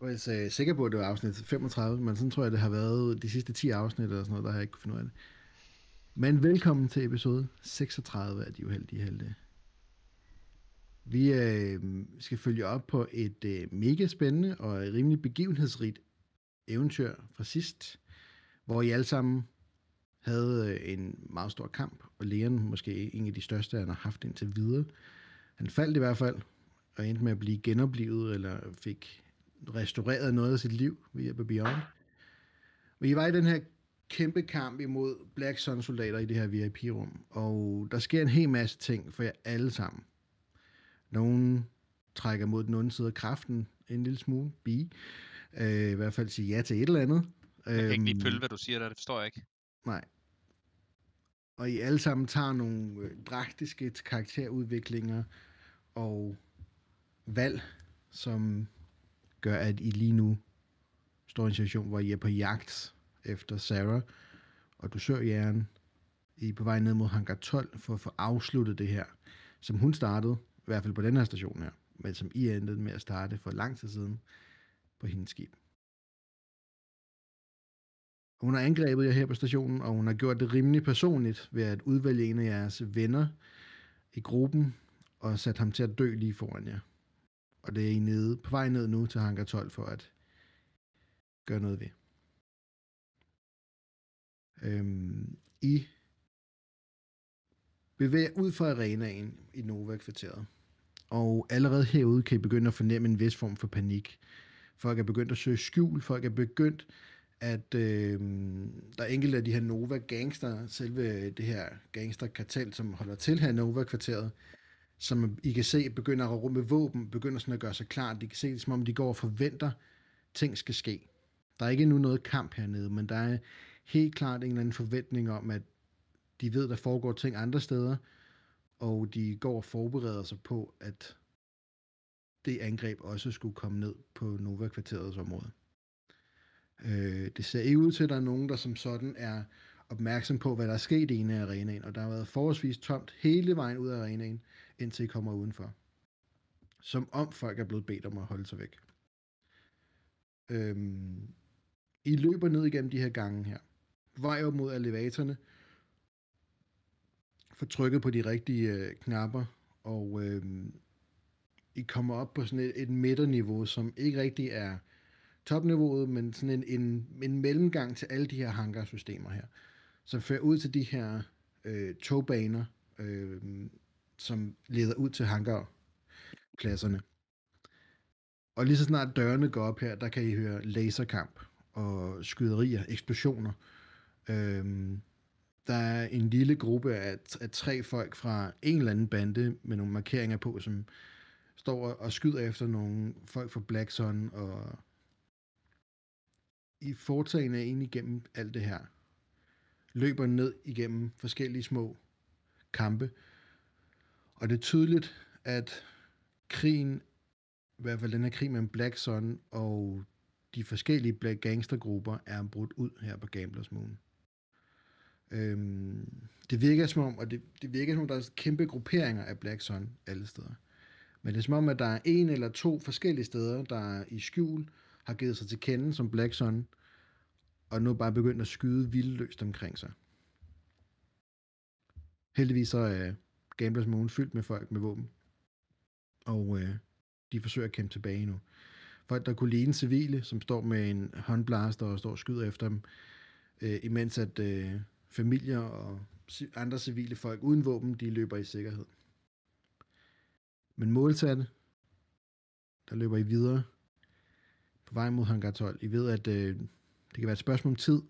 Jeg er sikker på, at det var afsnit 35, men sådan tror jeg, det har været de sidste 10 afsnit eller sådan noget, der har jeg ikke kunne finde ud af det. Men velkommen til episode 36 af De Uheldige Helte. Vi øh, skal følge op på et øh, mega spændende og rimelig begivenhedsrigt eventyr fra sidst, hvor I alle sammen havde øh, en meget stor kamp, og Leon måske en af de største, han har haft indtil videre. Han faldt i hvert fald, og endte med at blive genoplevet, eller fik restaureret noget af sit liv ved hjælp af Beyond. Og I var i den her kæmpe kamp imod Black Sun soldater i det her VIP-rum, og der sker en hel masse ting for jer alle sammen. Nogen trækker mod den onde side af kraften en lille smule, bi. Øh, I hvert fald sige ja til et eller andet. Jeg kan ikke lige Øhm, følge, hvad du siger der, det forstår jeg ikke. Nej. Og I alle sammen tager nogle øh, drastiske karakterudviklinger og valg, som gør, at I lige nu står i en situation, hvor I er på jagt efter Sarah, og du søger jern. I er på vej ned mod Hangar 12 for at få afsluttet det her, som hun startede, i hvert fald på den her station her, men som I endte med at starte for lang tid siden på hendes skib. Hun har angrebet jer her på stationen, og hun har gjort det rimelig personligt ved at udvælge en af jeres venner i gruppen og sat ham til at dø lige foran jer. Og det er I nede, på vej ned nu til Hangar 12 for at gøre noget ved. Øhm, I bevæger ud fra arenaen i Nova-kvarteret. Og allerede herude kan I begynde at fornemme en vis form for panik. Folk er begyndt at søge skjul, folk er begyndt at øh, der er enkelte af de her Nova gangster, selve det her gangsterkartel, som holder til her i Nova-kvarteret, som I kan se begynder at rumme våben, begynder sådan at gøre sig klar. De kan se det, som om de går og forventer, ting skal ske. Der er ikke nu noget kamp hernede, men der er helt klart en eller anden forventning om, at de ved, der foregår ting andre steder, og de går og forbereder sig på, at det angreb også skulle komme ned på Nova-kvarterets område. Øh, det ser ikke ud til, at der er nogen, der som sådan er opmærksom på, hvad der er sket i en af arenaen, og der har været forholdsvis tomt hele vejen ud af arenaen, indtil I kommer udenfor. Som om folk er blevet bedt om at holde sig væk. Øhm, I løber ned igennem de her gange her. Vej op mod elevatorerne. Får trykket på de rigtige øh, knapper, og øhm, I kommer op på sådan et, et midterniveau, som ikke rigtig er topniveauet, men sådan en, en, en mellemgang til alle de her hangarsystemer her, som fører ud til de her øh, togbaner, øh, som leder ud til hangarpladserne. Og lige så snart dørene går op her, der kan I høre laserkamp og skyderier, eksplosioner. Øhm, der er en lille gruppe af, af tre folk fra en eller anden bande med nogle markeringer på, som står og skyder efter nogle folk fra Black Sun og i foretagende ind igennem alt det her, løber ned igennem forskellige små kampe. Og det er tydeligt, at krigen, i hvert fald den her krig mellem Black Sun og de forskellige Black Gangstergrupper, er brudt ud her på Gamblers Moon. Øhm, det virker som om, og det, det virker som om, der er kæmpe grupperinger af Black Sun alle steder. Men det er som om, at der er en eller to forskellige steder, der er i skjul, har givet sig til kende som Black Sun, og nu bare begyndt at skyde vildløst omkring sig. Heldigvis så er Gamblers Moon fyldt med folk med våben, og øh, de forsøger at kæmpe tilbage nu. Folk, der kunne ligne civile, som står med en håndblaster og står og skyder efter dem, øh, imens at øh, familier og andre civile folk uden våben, de løber i sikkerhed. Men målsatte, der løber I videre på vej mod Hangar 12. I ved, at øh, det kan være et spørgsmål om tid,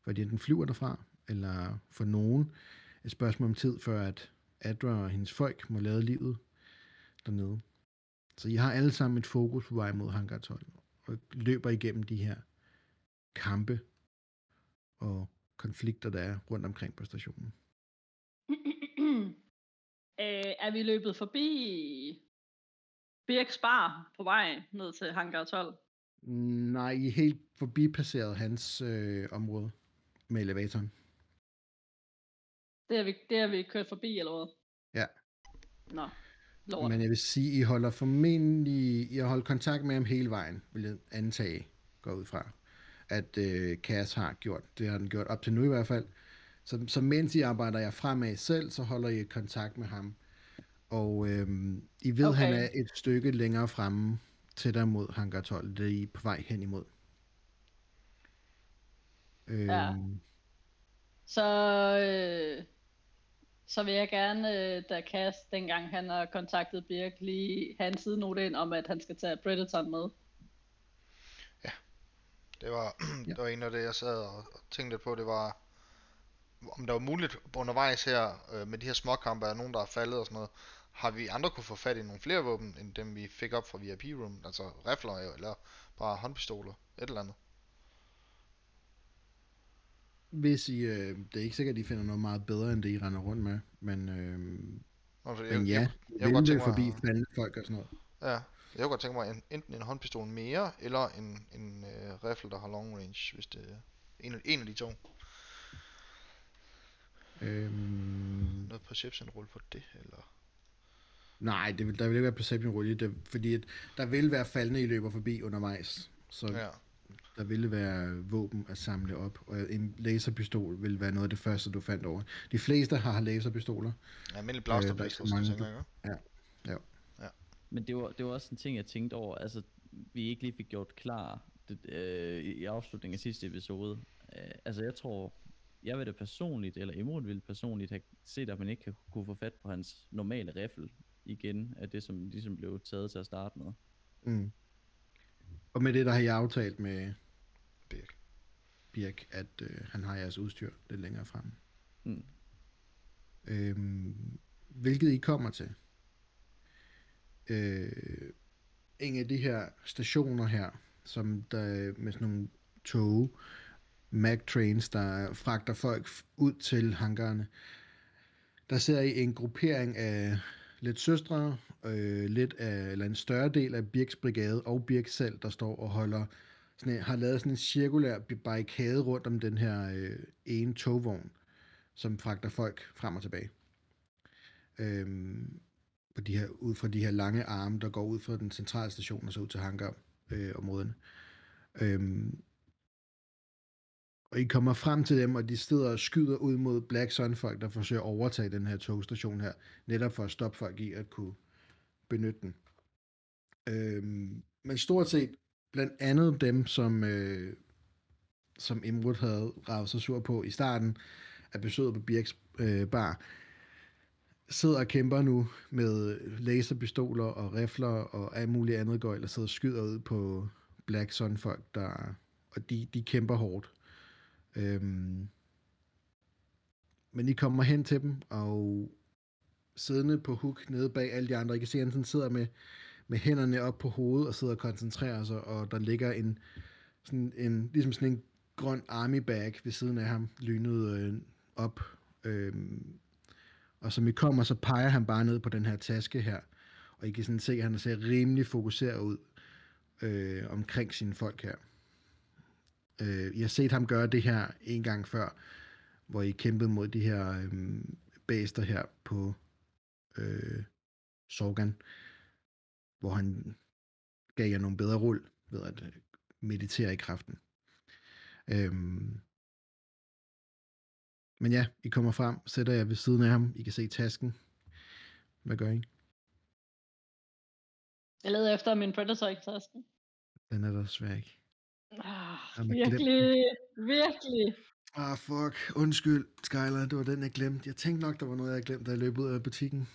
for de enten flyver derfra, eller for nogen et spørgsmål om tid, før at Adra og hendes folk må lade livet dernede. Så I har alle sammen et fokus på vej mod Hangar 12, og løber igennem de her kampe og konflikter, der er rundt omkring på stationen. øh, er vi løbet forbi Birks Bar på vej ned til Hangar 12? Nej, I er helt forbipasseret hans øh, område med elevatoren. Det har vi, det har vi kørt forbi, eller hvad? Ja. Nå. lort. Men jeg vil sige, I holder formentlig, I har holdt kontakt med ham hele vejen, vil jeg antage, går ud fra, at øh, Cass har gjort. Det har den gjort op til nu i hvert fald. Så, så mens I arbejder jer fremad selv, så holder I kontakt med ham. Og øhm, I ved, okay. han er et stykke længere fremme, tættere mod Hangar 12. Det er I på vej hen imod. Øhm, Ja. Så, øh, så vil jeg gerne, øh, da Cass, dengang han har kontaktet Birk, lige have en sidenote ind om, at han skal tage Predator med. Ja, Det var, Ja. det var en af det, jeg sad og, tænkte på, det var, om der var muligt undervejs her, øh, med de her småkampe, er nogen, der er faldet og sådan noget, har vi andre kunne få fat i nogle flere våben, end dem vi fik op fra VIP-room, altså rifler eller bare håndpistoler, et eller andet. Hvis I, øh, det er ikke sikkert, at I finder noget meget bedre, end det I render rundt med, men, øh, for men ja, jeg, jeg, mig forbi at- faldende folk og sådan noget. ja, jeg kunne godt tænke mig en, enten en håndpistol mere, eller en, en øh, rifle, der har long range, hvis det er en, af- en af de to. Øhm, Noget perception rulle på det, eller? nej, det vil, der vil ikke være perception rulle, det, fordi at der vil være faldende, I løber forbi undervejs. Så Ja, der ville være våben at samle op, og en laserpistol vil være noget af det første, du fandt over. De fleste har laserpistoler. almindelig Øh, blaster der er øh, mange, der- jeg. ikke? Men det var, det var også en ting, jeg tænkte over, altså, vi ikke lige fik gjort klar det, øh, i afslutningen af sidste episode. Øh, altså, jeg tror, jeg vil da personligt, eller Imod ville personligt have set, at man ikke kan- kunne få fat på hans normale riffel igen, af det, som ligesom blev taget til at starte med. Mm. Og med det, der har jeg aftalt med Birk. Birk, at øh, han har jeres udstyr lidt længere fremme. Mm. Øhm, hvilket I kommer til. Øh, en af de her stationer her, som der med sådan nogle tog, Mac trains, der fragter folk ud til hangarerne. Der ser I en gruppering af lidt søstre, øh, lidt af, eller en større del af Birks brigade og Birk selv, der står og holder sådan en, har lavet sådan en cirkulær barrikade rundt om den her øh, ene togvogn, som fragter folk frem og tilbage. Øh, på de her, ud fra de her lange arme, der går ud fra den centrale station og så ud til hangarområderne. Øh, og I kommer frem til dem, og de sidder og skyder ud mod Black Sun-folk, der forsøger at overtage den her togstation her, netop for at stoppe folk i at kunne benytte den. Øhm, men stort set, blandt andet dem, som, øh, som Imrud havde ravet sig sur på i starten af besøget på Birks øh, bar, sidder og kæmper nu med laserpistoler og rifler og alt muligt andet gøjl, og sidder og skyder ud på Black Sun folk, der, og de, de kæmper hårdt. Øhm, men I kommer hen til dem, og siddende på hook nede bag alle de andre, I kan se, at han sidder med, med hænderne op på hovedet og sidder og koncentrerer sig, og der ligger en, sådan en ligesom sådan en grøn army bag ved siden af ham, lynet øh, op. Øhm, og som I kommer, så peger han bare ned på den her taske her, og I kan sådan se, at han ser rimelig fokuseret ud øh, omkring sine folk her. Øh, jeg har set ham gøre det her en gang før, hvor I kæmpede mod de her øh, bæster her på øh, Sorgan, hvor han gav jer nogle bedre rull ved at øh, meditere i kraften. Øhm, men ja, I kommer frem, sætter jer ved siden af ham. I kan se tasken. Hvad gør I? Jeg leder efter min Predator i tasken. Den er der desværre ikke. Ah, Jamen, glem virkelig, virkelig. Ah, fuck. Undskyld, Skyler. Det var den, jeg glemte. Jeg tænkte nok, der var noget, jeg glemte, da jeg løb ud af butikken.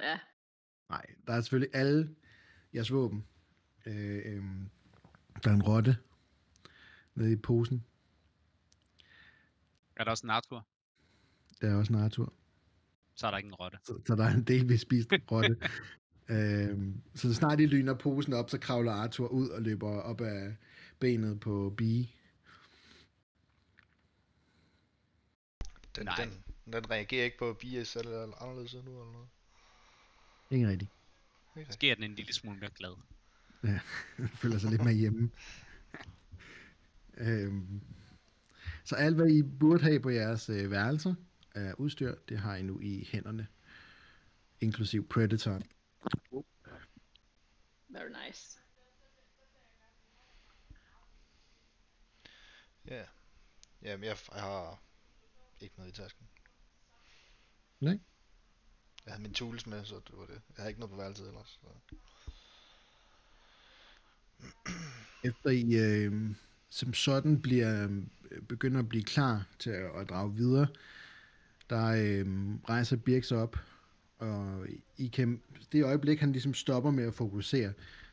Ja, Nej, der er selvfølgelig alle jeres våben. Øh, øh, der er en rotte nede i posen. Er der også en Arthur? Der er også en Arthur. Så er der ikke en rotte. Så, så der er en delvis spist rotte. Øhm, så snart de lyner posen op, så kravler Arthur ud og løber op af benet på Bee. Den, Nej. den, den reagerer ikke på BS eller, anderledes nu eller noget. Ingen rigtig. Ikke Sker den en lille smule mere glad. Han føler sig lidt mere hjemme. øhm, så alt, hvad I burde have på jeres øh, værelser, af udstyr, det har I nu i hænderne. Inklusiv Predator. Very nice. Ja. Jamen, jeg, jeg har ikke noget i tasken. Nej. Jeg havde mine tools med, så det var det. Jeg havde ikke noget på værelset ellers. Så. Efter I øh, som sådan bliver, øh, begynder at blive klar til at, at drage videre, der øh, rejser Birk sig op, og i kan, det øjeblik, han ligesom stopper med at fokusere,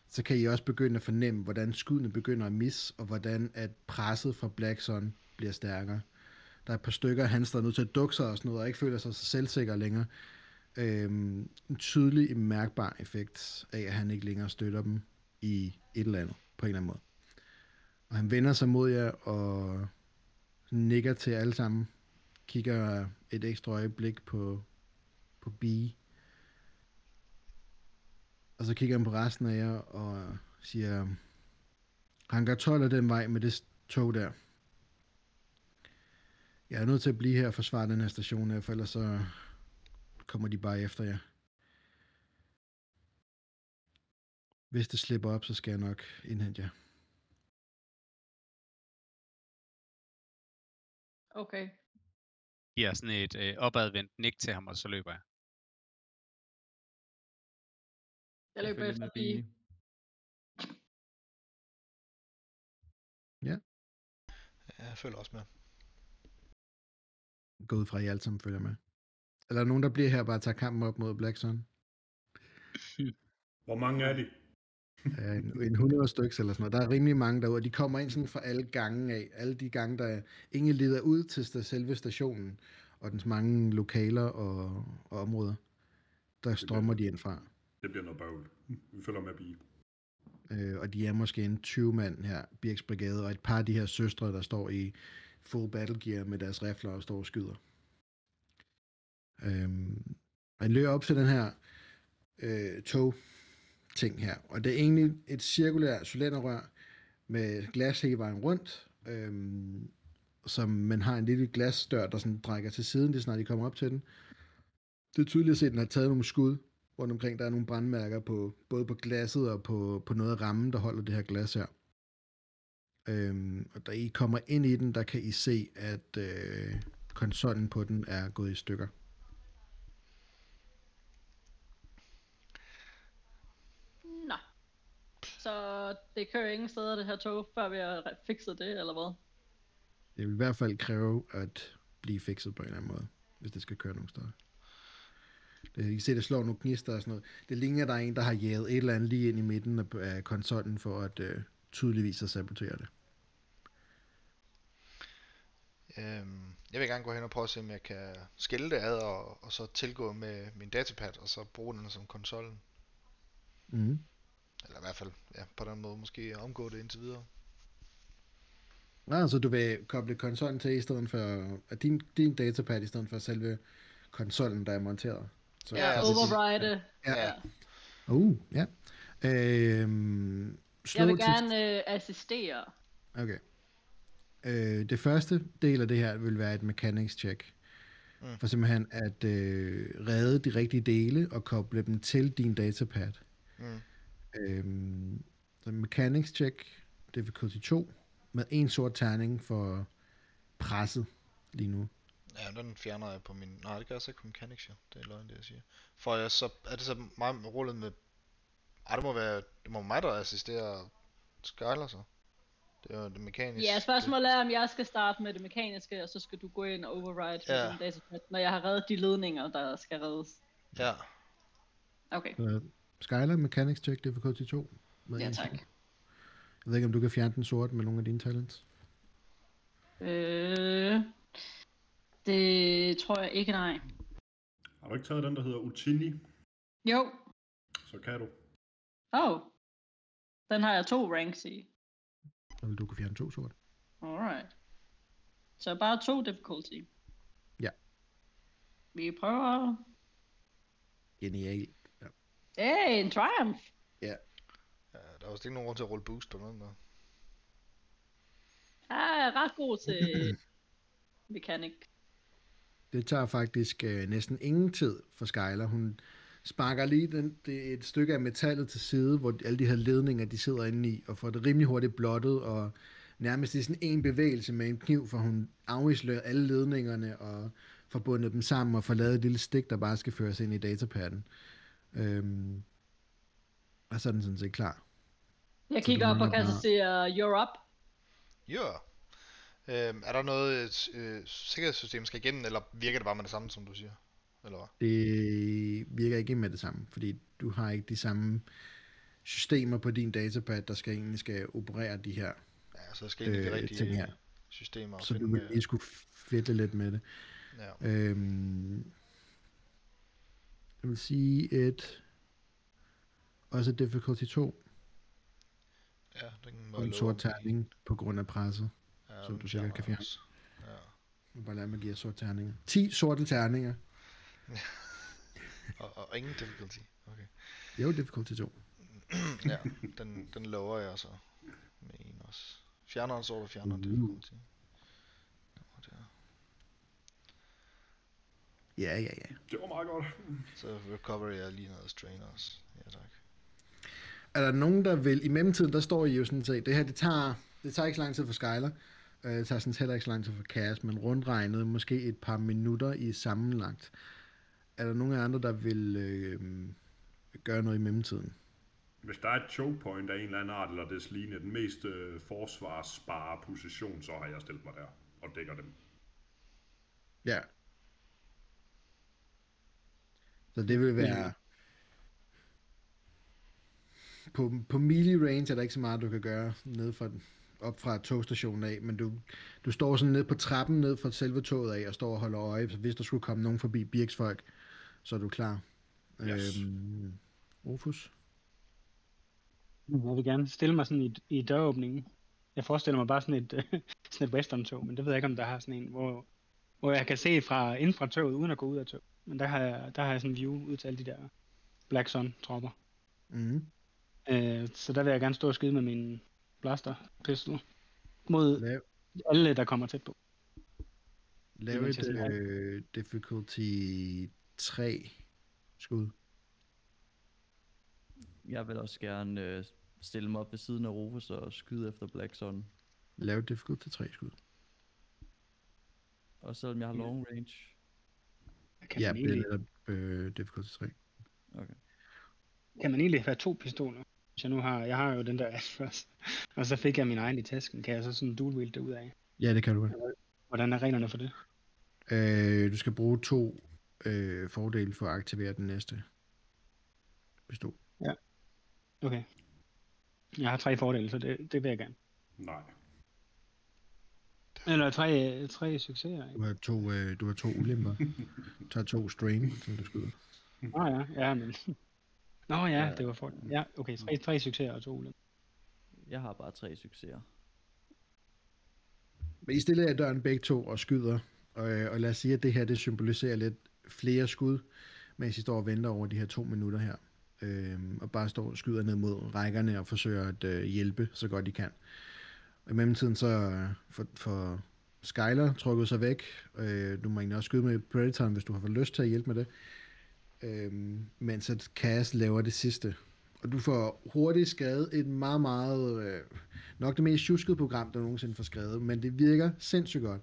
så kan I også begynde at fornemme, hvordan skuddene begynder at misse, og hvordan at presset fra Black Sun bliver stærkere. Der er et par stykker af hans, der er nødt til at dukke sig og sådan noget, og ikke føler sig så selvsikker længere. Øhm, en tydelig, mærkbar effekt af, at han ikke længere støtter dem i et eller andet, på en eller anden måde. Og han vender sig mod jer og nikker til alle sammen. Kigger et ekstra øjeblik på, på B. Og så kigger han på resten af jer og siger, han gør 12 af den vej med det tog der. Jeg er nødt til at blive her og forsvare den her station her, for ellers så kommer de bare efter jer. Hvis det slipper op, så skal jeg nok indhente jer. Okay. Giver sådan et øh, opadvendt nik til ham, og så løber jeg. Jeg løber følger efter Bee. Ja, jeg følger også med. Gå ud fra, at I alle sammen følger med. Eller er der nogen, der bliver her og bare tager kampen op mod Black Sun? Hvor mange er de? Ja, en, en 100 stykker eller sådan noget. Der er rimelig mange derude, og de kommer ind sådan fra alle gange af. Alle de gange, der ingen leder ud til selve stationen, og dens mange lokaler og, og områder. Der strømmer de ind fra. Det bliver noget bøvl. Vi følger med Bie. Øh, og de er måske en 20 mand her, Birks Brigade, og et par af de her søstre, der står i full battle gear med deres rifler og står og skyder. Øhm, man løber op til den her øh, tog ting her, og det er egentlig et cirkulært cylinderrør med glas hele vejen rundt, øhm, som man har en lille glasdør, der sådan drækker til siden, det snart de kommer op til den. Det er tydeligt at se, at den har taget nogle skud rundt omkring. Der er nogle brandmærker på, både på glasset og på, på noget af rammen, der holder det her glas her. Øhm, og da I kommer ind i den, der kan I se, at øh, konsollen på den er gået i stykker. Nå. Så det kører ingen steder, det her tog, før vi har fikset det, eller hvad? Det vil i hvert fald kræve at blive fikset på en eller anden måde, hvis det skal køre nogen steder. Det, I kan se, det slår nogle gnister og sådan noget. Det ligner, der er en, der har jaget et eller andet lige ind i midten af, konsollen for at øh, tydeligvis at sabotere det. Øhm, jeg vil gerne gå hen og prøve at se, om jeg kan skille det ad, og, og så tilgå med min datapad, og så bruge den som konsollen. Mm. Eller i hvert fald, ja, på den måde måske omgå det indtil videre. Ja, så du vil koble konsollen til i stedet for, at din, din datapad i stedet for selve konsollen, der er monteret. Så Ja, altså, Override. Ja. ja. Uh, ja. Øhm, Jeg vil gerne øh, assistere. Okay. Øh, det første del af det her vil være et mechanics check. Mm. Mm. For simpelthen at øh, redde de rigtige dele og koble dem til din datapad. Mm. Øhm, så mechanics check, difficulty 2, med en sort terning for presset lige nu. Ja, den fjerner jeg på min... Nej, det gør jeg så ikke på Mechanics, jo. Det er løgn, det jeg siger. For jeg så... Er det så mig med rullet med... Ej, det må være... Det må være mig, der assisterer Skyler, så. Det er jo det mekaniske. Ja, spørgsmålet er, om jeg skal starte med det mekaniske, og så skal du gå ind og override Ja. med din datapad, når jeg har reddet de ledninger, der skal reddes. Ja. Okay, Så Skyler, mechanics check, difficulty 2. Med ja en tak. Jeg ved ikke, om du kan fjerne den sort med nogle af dine talents. Øh, det tror jeg ikke, nej. Har du ikke taget den, der hedder Utini? Jo. Så kan du. Oh. Den har jeg to ranks i. Så vil du kunne fjerne to sort. Alright. Så bare to difficulty. Ja. Vi prøver. Genial. Ja. Hey, en triumph. ja. Der er også ikke nogen grund til at rulle boost på noget der. Jeg er ret god til mekanik. Det tager faktisk øh, næsten ingen tid for Skyler. Hun sparker lige den, det, et stykke af metallet til side, hvor alle de her ledninger, de sidder inde i, og får det rimelig hurtigt blottet, og nærmest i sådan en bevægelse med en kniv, for hun afslører alle ledningerne og får bundet dem sammen og får lavet et lille stik, der bare skal føres ind i datapadden. Øhm, og så er den sådan set klar. Jeg Så kigger op på mangler kassen og siger, you're up. Ja. Øhm, er der noget øh, sikkerhedssystem skal igennem, eller virker det bare med det samme, som du siger? Eller hvad? Det virker ikke med det samme, fordi du har ikke de samme systemer på din datapad, der skal egentlig skal operere de her, Ja, så skal egentlig de Øh, rigtige her. systemer. så du vil øh, lige skulle fedte lidt med det. Ja. Øhm, jeg vil sige et også difficulty 2 ja, den må og en sort terning på grund af presset. Ja, som du sikkert kan fjerne. også. Ja. Vil bare lade mig give jer sorte terninger. 10 sorte terninger. Og, og ingen difficulty. Okay. Jo, difficulty 2. ja, den, den lover jeg så med en også. Fjerner en sort og fjerner en Uh. difficulty. Og der. Ja, ja, ja. Det var meget godt. Så recovery er lige noget strain også. Ja, tak. Er der nogen, der vil... I mellemtiden, der står I jo sådan set... Det her, det tager, det tager ikke så lang tid for Skyler. Øh, Det tager sådan heller ikke så lang tid for Cass, men rundt regnet måske et par minutter i sammenlagt. Er der nogen af andre, der vil øh, gøre noget i mellemtiden? Hvis der er et choke point af en eller anden art, eller deslignende, den mest øh, forsvarsbare position, så har jeg stillet mig der og dækker dem. Ja. Så det vil være... På, på melee range er der ikke så meget, du kan gøre ned fra, op fra togstationen af, men du, du står sådan ned på trappen ned fra selve toget af og står og holder øje, så hvis der skulle komme nogen forbi Birks folk, så er du klar. Yes. Øhm, Rufus? Jeg vil gerne stille mig sådan i, i døråbningen. Jeg forestiller mig bare sådan et, sådan et western-tog, men det ved jeg ikke, om der har sådan en, hvor, hvor jeg kan se fra inden fra toget, uden at gå ud af toget. Men der har jeg, der har jeg sådan en view ud til alle de der Black Sun-tropper. Mm. Øh, så der vil jeg gerne stå og skyde med min blaster pistol mod Lav, alle, der kommer tæt på. lav et øh, difficulty 3 skud. Jeg vil også gerne øh, stille mig op ved siden af Rufus og skyde efter Black Sun. Lav et difficulty 3 skud. Og selvom jeg har long range. Kan, Ja, det er netop øh, difficulty 3. Okay. kan man egentlig have to pistoler? Hvis jeg nu har, jeg har jo den der Astros, og så fik jeg min egen i tasken, kan jeg så sådan dual wield det ud af? Ja, det kan du godt. Hvordan er reglerne for det? Øh, du skal bruge to øh, fordele for at aktivere den næste pistol. Okay. Jeg har tre fordele, så det, det vil jeg gerne. Nej. Eller tre, tre succeser. Du Ikke? har to, øh, du har to ulemper. Du tager to strain, som du skyder. Nå ja, ja, men... Nå ja, Ja. det var for... Ja, okay, tre, tre succeser og to ulemper. Jeg har bare tre succeser. Men I stiller jer døren begge to og skyder. Og, øh, og lad os sige, at det her det symboliserer lidt flere skud, mens I står og venter over de her to minutter her. Øhm, og bare står og skyder ned mod rækkerne og forsøger at øh, hjælpe så godt I kan. Og i mellemtiden så øh, for, for Skyler trukket sig væk. Øh, du må egentlig også skyde med Predatoren, hvis du har fået lyst til at hjælpe med det. Øhm, mens at Cass laver det sidste. Og du får hurtigt skrevet et meget, meget... Øh, nok det mest tjuskede program, der nogensinde får skrevet, men det virker sindssygt godt.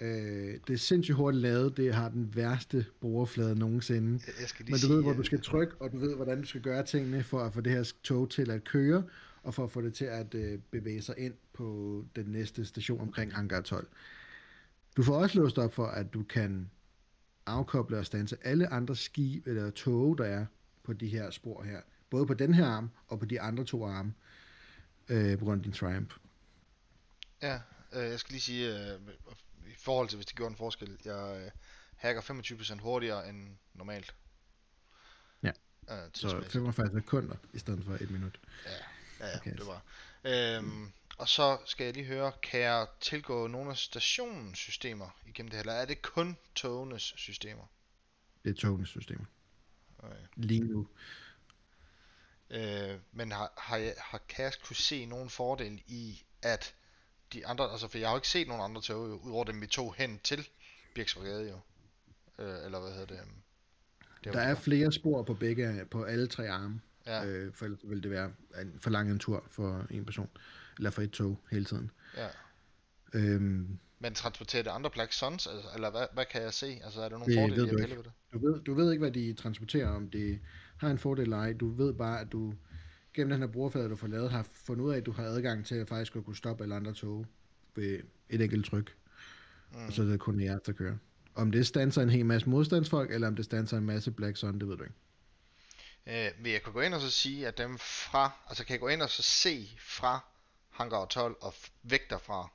Øh, det er sindssygt hurtigt lavet. Det har den værste brugerflade nogensinde. Jeg, skal lige Men du sige, ved, hvor du skal trykke, og du ved, hvordan du skal gøre tingene for at få det her tog til at køre, og for at få det til at øh, bevæge sig ind på den næste station omkring Hangar 12. Du får også låst op for, at du kan afkoble og stanse alle andre skib eller tog, der er på de her spor her. Både på den her arm og på de andre to arme, øh, på grund af din Triumph. Ja, øh, jeg skal lige sige, øh, i forhold til hvis det gjorde en forskel, jeg øh, hacker 25% hurtigere end normalt. Ja. Øh, Så tidsmæssigt. 45 sekunder i stedet for et minut. Ja, ja, Okay. det var. Øhm, og så skal jeg lige høre, kan jeg tilgå nogle af stationens systemer igennem det her, eller er det kun togenes systemer? Det er togenes systemer. Okay. Lige nu. Øh, men har, har, jeg, har Cass kunne se nogen fordel i, at de andre, altså for jeg har jo ikke set nogen andre tog, udover dem vi tog hen til Birks Brigade jo. Øh, eller hvad hedder det? øhm, Der hvor er flere spor på begge, på alle tre arme. Ja, Øh, for ellers vil det være en for lang en tur for en person. Eller for et tog hele tiden. ja. Øhm, Men transporterer det andre Black Suns, altså, eller hvad, hvad kan jeg se? Altså, er der nogle Det fordele ved i du ikke. ved det? du, ved, du ved ikke, hvad de transporterer, om det har en fordel eller ej. Du ved bare, at du gennem den her brugerflade, du får lavet, har fundet ud af, at du har adgang til at faktisk at kunne stoppe alle andre tog ved et enkelt tryk. Mm. Og så er det kun jer, der kører. Om det standser en hel masse modstandsfolk, eller om det standser en masse Black Sun, det ved du ikke. Øh, vil jeg kunne gå ind og så sige, at dem fra, altså kan jeg gå ind og så se fra Hangar 12 og f- væk derfra?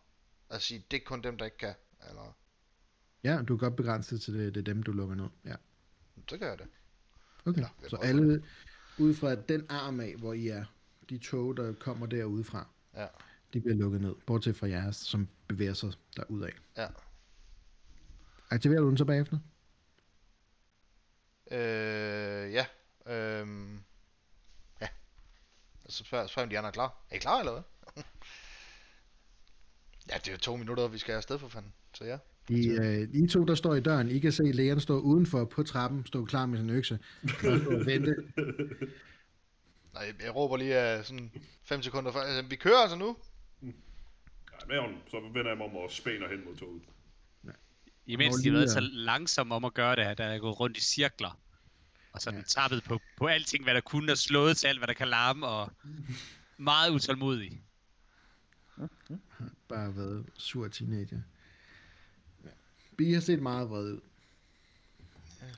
Altså sige, det er kun dem, der ikke kan, eller Ja, du kan godt begrænse det til det, det er dem, du lukker ned. Ja. så kan jeg det. Okay, Eller, så alle ud fra den arm af, hvor I er, de tog, der kommer derude fra, Ja. de bliver lukket ned, bortset fra jeres, som bevæger sig derudad. Ja. Aktiverer du den så bagefter? Øh, ja. Øhm, ja. Så spørger, spørger de andre er klar. Er I klar, eller hvad? Ja, det er to minutter, vi skal afsted for fanden. Så ja. I, øh, I to, der står i døren, I kan se lægen stå udenfor på trappen, stå klar med sin økse, og vente. Nej, jeg, råber lige uh, sådan 5 sekunder før. Altså, vi kører altså nu. Ja, med hånden, så vender jeg mig om og spænder hen mod toget. Imens Nå, de har været så langsomme om at gøre det her, der er gået rundt i cirkler. Og sådan Ja. ja. tappet på, på alting, hvad der kunne, og slået til alt, hvad der kan larme, og meget utålmodig. Bare været sur teenager. Ja. Bi har set meget vred ud.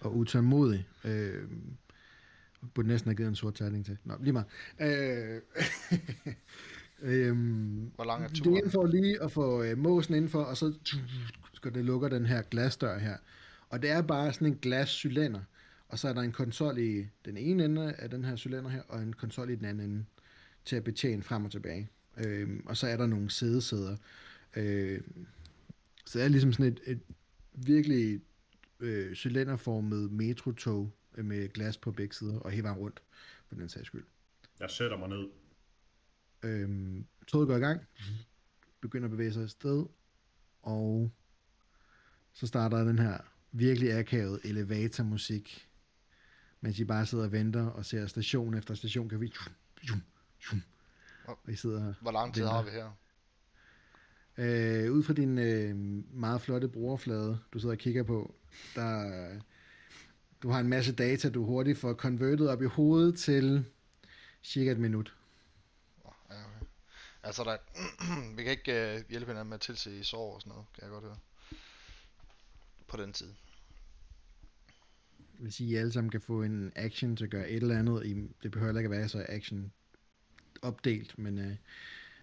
Og utålmodig. Øh, burde næsten have givet en sort terning til. Nå, lige meget. Øh, øhm, Hvor lang er det er turen? for lige at få øh, måsen indenfor, og så skal det lukke den her glasdør her. Og det er bare sådan en glascylinder. Og så er der en konsol i den ene ende af den her cylinder her, og en konsol i den anden ende til at betjene frem og tilbage. Øhm, og så er der nogle sædesæder. Øhm, så det er ligesom sådan et, et virkelig øh, cylinderformet metrotog øh, med glas på begge sider, og hele vejen rundt, for den sags skyld. Jeg sætter mig ned. Øhm, toget går i gang, begynder at bevæge sig afsted, og så starter den her virkelig akavet elevatormusik, mens I bare sidder og venter og ser station efter station, kan vi... Og I sidder Hvor lang tid har vi her? Øh, ud fra din øh, meget flotte brugerflade, du sidder og kigger på, der du har en masse data, du hurtigt får konvertet op i hovedet til cirka et minut. Ja, okay. Altså, der, vi kan ikke uh, hjælpe hinanden med at tilse sår og sådan noget, kan jeg godt høre. På den tid. Hvis I alle sammen kan få en action til at gøre et eller andet, I, det behøver ikke at være så action opdelt, men øh,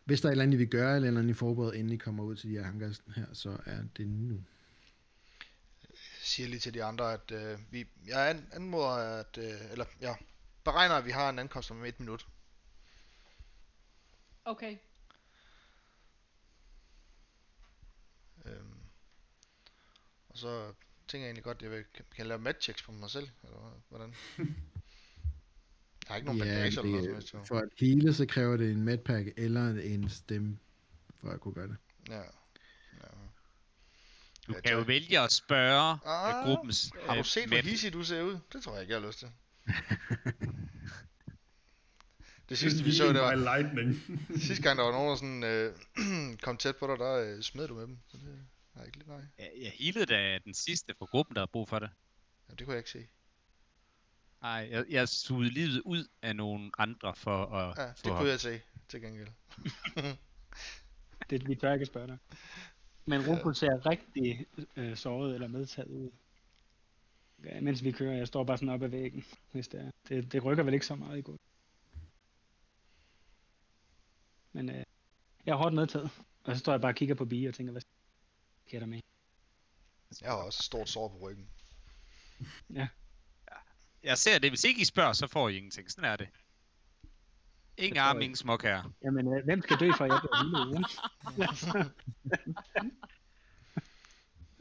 hvis der er et eller andet, I vil gøre, eller et eller andet, I forbereder, inden I kommer ud til de her hangars her, så er det nu. Jeg siger lige til de andre, at uh, vi, jeg an, anmoder, at, uh, eller jeg beregner, at vi har en ankomst om et minut. Okay. Øhm, og så tænker jeg egentlig godt, at jeg vil, kan, kan lave matchchecks på mig selv, eller hvordan? Jeg har ikke nogen Ja, bandage eller noget det, jo. for at hele, så kræver det en medpack eller en stemme, for at kunne gøre det. Ja. ja. Du Ja, kan jo vælge at spørge Ah, ah, gruppens Har du øh, set, hvor hissig du ser ud? Det tror jeg ikke, jeg har lyst til. det sidste vi så, det var, lightning. sidste gang der var nogen, der sådan, øh, kom tæt på dig, der øh, smed du med dem. Så det har jeg ikke lidt nej. Jeg, jeg healede da den sidste for gruppen, der havde brug for det. Ja, det kunne jeg ikke se. Nej, jeg, jeg sugede livet ud af nogle andre for at Ja, det kunne jeg se, til gengæld. Det, vi tør ikke spørge dig. Men Rufus ser rigtig øh, såret eller medtaget ud. Ja, mens vi kører, jeg står bare sådan op ad væggen, hvis det er. Det, det rykker vel ikke så meget i går. Men øh, jeg er hårdt medtaget. Og så står jeg bare og kigger på Bie og tænker, hvad sker der med? Jeg har også et stort sår på ryggen. Jeg ser det, hvis ikke I spørger, så får I ingenting. Sådan er det. Ingen arm, ingen småkager. Jamen, øh, hvem skal dø for, at jeg bliver hele ugen?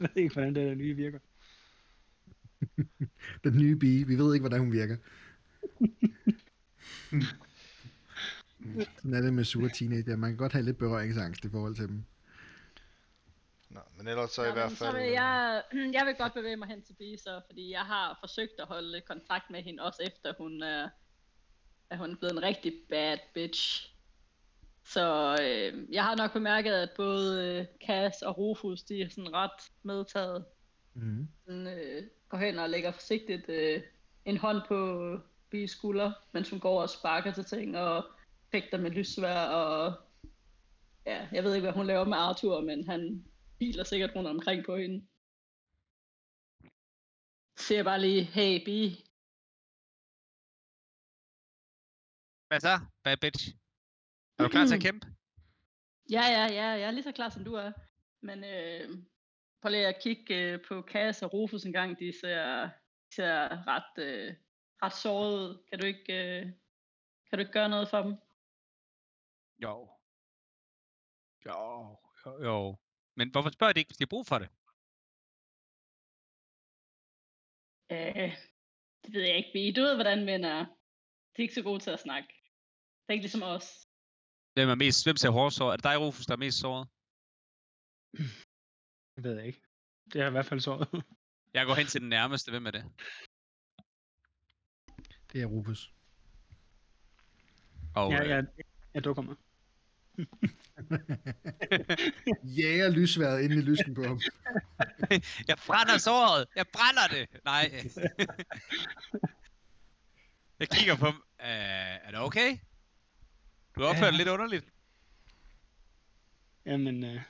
jeg ved ikke, hvordan det der nye virker. Den nye bi, vi ved ikke, hvordan hun virker. Sådan er det med sure teenager. Man kan godt have lidt berøringsangst i forhold til dem. Nå, men ellers så i Nå, hvert men fald... Så vil øh, jeg, jeg vil godt bevæge mig hen til så, fordi jeg har forsøgt at holde kontakt med hende, også efter hun er, at hun er blevet en rigtig bad bitch. Så øh, jeg har nok bemærket, at både øh, Cass og Rufus, de er sådan ret medtaget. Mm. Sådan, øh, går hen og lægger forsigtigt øh, en hånd på Bees skulder, mens hun går og sparker til ting og fægter med lyssvær og ja, jeg ved ikke, hvad hun laver med Arthur, men han piler sikkert rundt omkring på hende. Siger bare lige, hey Bee, Hvad så, bad bitch? Er du klar til at kæmpe? Ja, ja, ja, jeg er lige så klar som du er. Men øh, prøv lige at kigge øh, på Cass og Rufus en gang. De ser, de ser ret, øh, ret såret ud. Kan du ikke, øh, kan du ikke gøre noget for dem? Jo. Jo, jo, jo. Men hvorfor spørger de ikke, hvis de har brug for det? Øh, det ved jeg ikke, Bee. Du ved, hvordan mænd er. De er ikke så gode til at snakke. Det er ikke ligesom os. Hvem er mest, hvem ser hårdt såret? Er det dig, Rufus, der er mest såret? Det ved jeg ikke. Det er i hvert fald såret. Jeg går hen til den nærmeste. Hvem er det? Det er Rufus. Og, ja, øh, jeg, jeg dukker mig. Jager lysværet ind i lysken på ham. jeg brænder såret! Jeg brænder det! Nej. jeg kigger på ham. Øh, er det okay? Du opfører dig Ja. lidt underligt. Jamen, øh,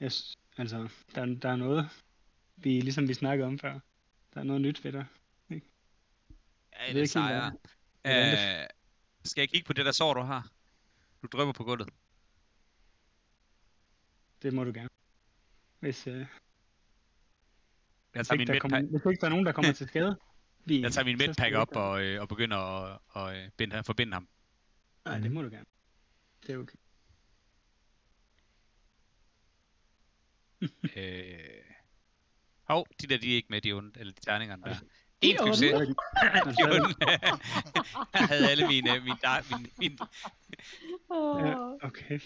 jeg, altså, der, der er noget, vi, ligesom vi snakkede om før. Der er noget nyt ved dig. Ja, ved det ikke sejrer. hvordan Øh, skal jeg kigge på det der sår, du har? Du drømmer på gulvet. Det må du gerne. Hvis, øh, Jeg tager ikke min kommer, hvis ikke der er nogen, der kommer til skade. Vi, jeg tager min medpack op og, øh, og begynder at, og, øh, binde, forbinde ham. Nej, det må du gerne. Det er okay. Øh... Hov, de der, de er ikke med, de onde, eller de terningerne der. En er succes. Er jeg havde alle mine, mine, dark, mine, mine Ja, okay.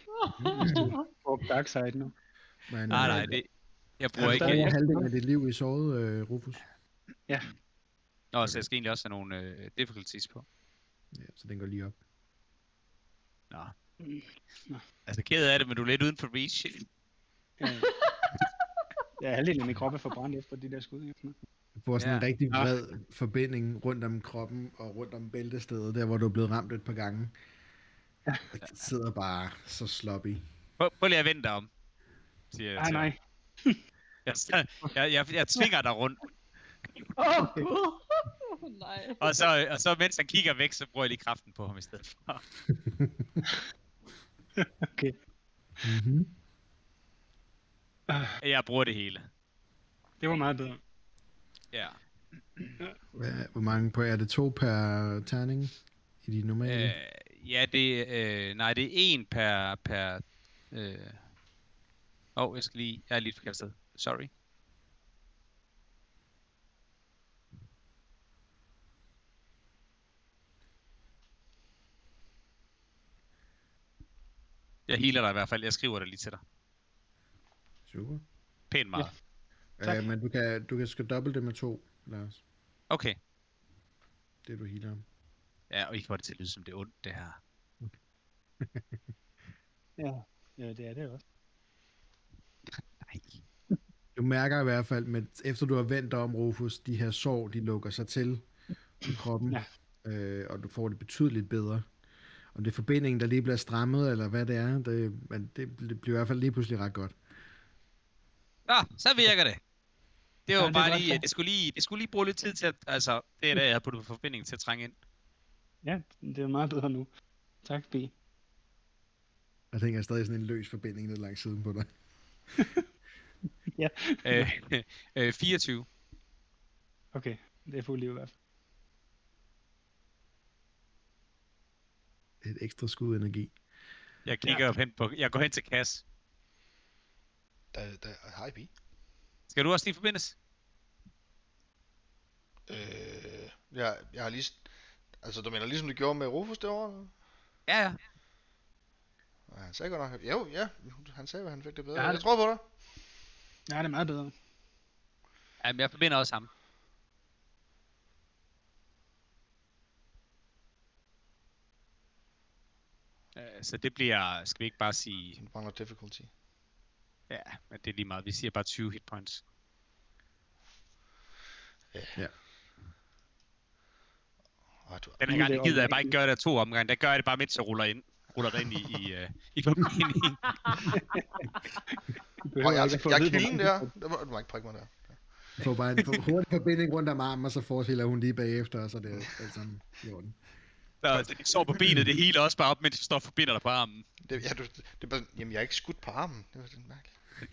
På dark side nu. Men, Nej, øh, nej, det, jeg er bruger ikke... stadig jeg- halvdelen af dit liv i såret, øh, Rufus? Nå, så jeg skal egentlig også have nogle øh, difficulties på. Ja, så den går lige op. Nå. Nå. Altså ked af det, men du er lidt uden for reach. Ja. Ja, halvdelen af min krop er forbrændt efter de der skud. Du får sådan Ja. en rigtig Ah. bred forbinding rundt om kroppen og rundt om bæltestedet, der hvor du er blevet ramt et par gange. Ja. Det sidder bare så sloppy. Prøv, prøv lige at vente om. Siger jeg Nej, til nej. ham. Jeg, jeg, jeg, jeg tvinger dig rundt, Åh, oh, gud. Nej. og så, og så mens han kigger væk, så bruger jeg lige kraften på ham i stedet for. Okay. Mm-hmm. Ah, Jeg bruger det hele. Det var meget bedre. Ja. Hvor mange på er det to per terning i de normale? Øh, ja, det øh, nej, det er en per per øh. Åh, oh, jeg skal lige jeg er lige forkert sted. Sorry. Jeg healer dig i hvert fald. Jeg skriver det lige til dig. Super. Pænt meget. Tak. Øh, men du kan, du kan skal dobbelt det med to, Lars. Okay. Det du healer om. Ja, og I får det til at lyde som det er ondt, det her. Ja, ja det er det også. Nej. Du mærker i hvert fald, med, efter du har vendt dig om, Rufus, de her sår, de lukker sig til på kroppen, Ja. øh, og du får det betydeligt bedre. Om det er forbindingen, der lige bliver strammet, eller hvad det er, det, men det, det bliver i hvert fald lige pludselig ret godt. Nå, så virker det. Det var Ja, ja, det bare var lige, så. det skulle lige, det skulle lige bruge lidt tid til at, altså, det er da, jeg har puttet forbinding til at trænge ind. Ja, det er meget bedre nu. Tak, B. Jeg tænker stadig sådan en løs forbinding ned langs siden på dig. Øh, øh, 24. Okay, det er fuld liv i hvert fald. Et ekstra skud energi. Jeg kigger ja. hen på, jeg går hen til Kas. Da, da, hej, Bi. Skal du også lige forbindes? Øh, jeg, jeg har lige... Altså, du mener ligesom du gjorde med Rufus derovre? eller? Ja, ja. Og han sagde godt nok, jo, ja, han sagde, at han fik det bedre. Ja, jeg tror på dig. Ja, det er meget bedre. Jamen, jeg forbinder også ham. Øh, Så det bliver, skal vi ikke bare sige, Han mangler difficulty. Ja, men det er lige meget. Vi siger bare 20 hit points. Oh, du, Den her er gang det der gider jeg bare ikke gøre det af to omgange. Der gør jeg det bare, mens jeg ruller ind. Ruller det ind i, i, uh, i forbindingen. Du behøver jeg, få jeg er kilden der. Der må, du må ikke prikke mig der. Du får bare en for- hurtig forbinding rundt om armen, og så forestiller hun lige bagefter, og så er det alt sammen i orden. Der, de står på benet, det hele også bare op, mens de står og forbinder dig på armen. Det, ja, du, det er jamen, jeg er ikke skudt på armen. Det var sådan mærkeligt.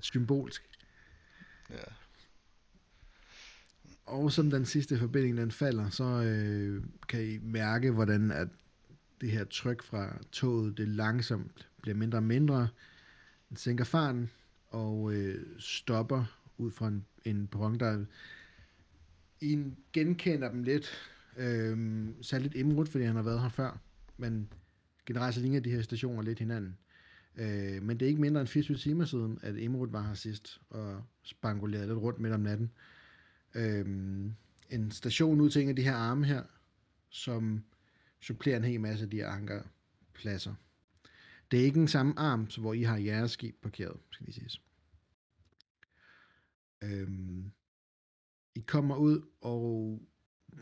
Symbolsk. Ja. Og som den sidste forbinding den falder, så øh, kan I mærke, hvordan at det her tryk fra toget, det langsomt bliver mindre og mindre. Den sænker farten og øh, stopper ud fra en, en perron, der I genkender dem lidt. Øh, særligt Imrud, fordi han har været her før. Men generelt så ligner de her stationer lidt hinanden. Øh, men det er ikke mindre end 24 timer siden, at Emrud var her sidst og spangulerede lidt rundt midt om natten Øh, en station ud til en af de her arme her, som supplerer en hel masse af de her ankerpladser. Det er ikke den samme arm, som hvor I har jeres skib parkeret, skal vi siges. Øhm, I kommer ud, og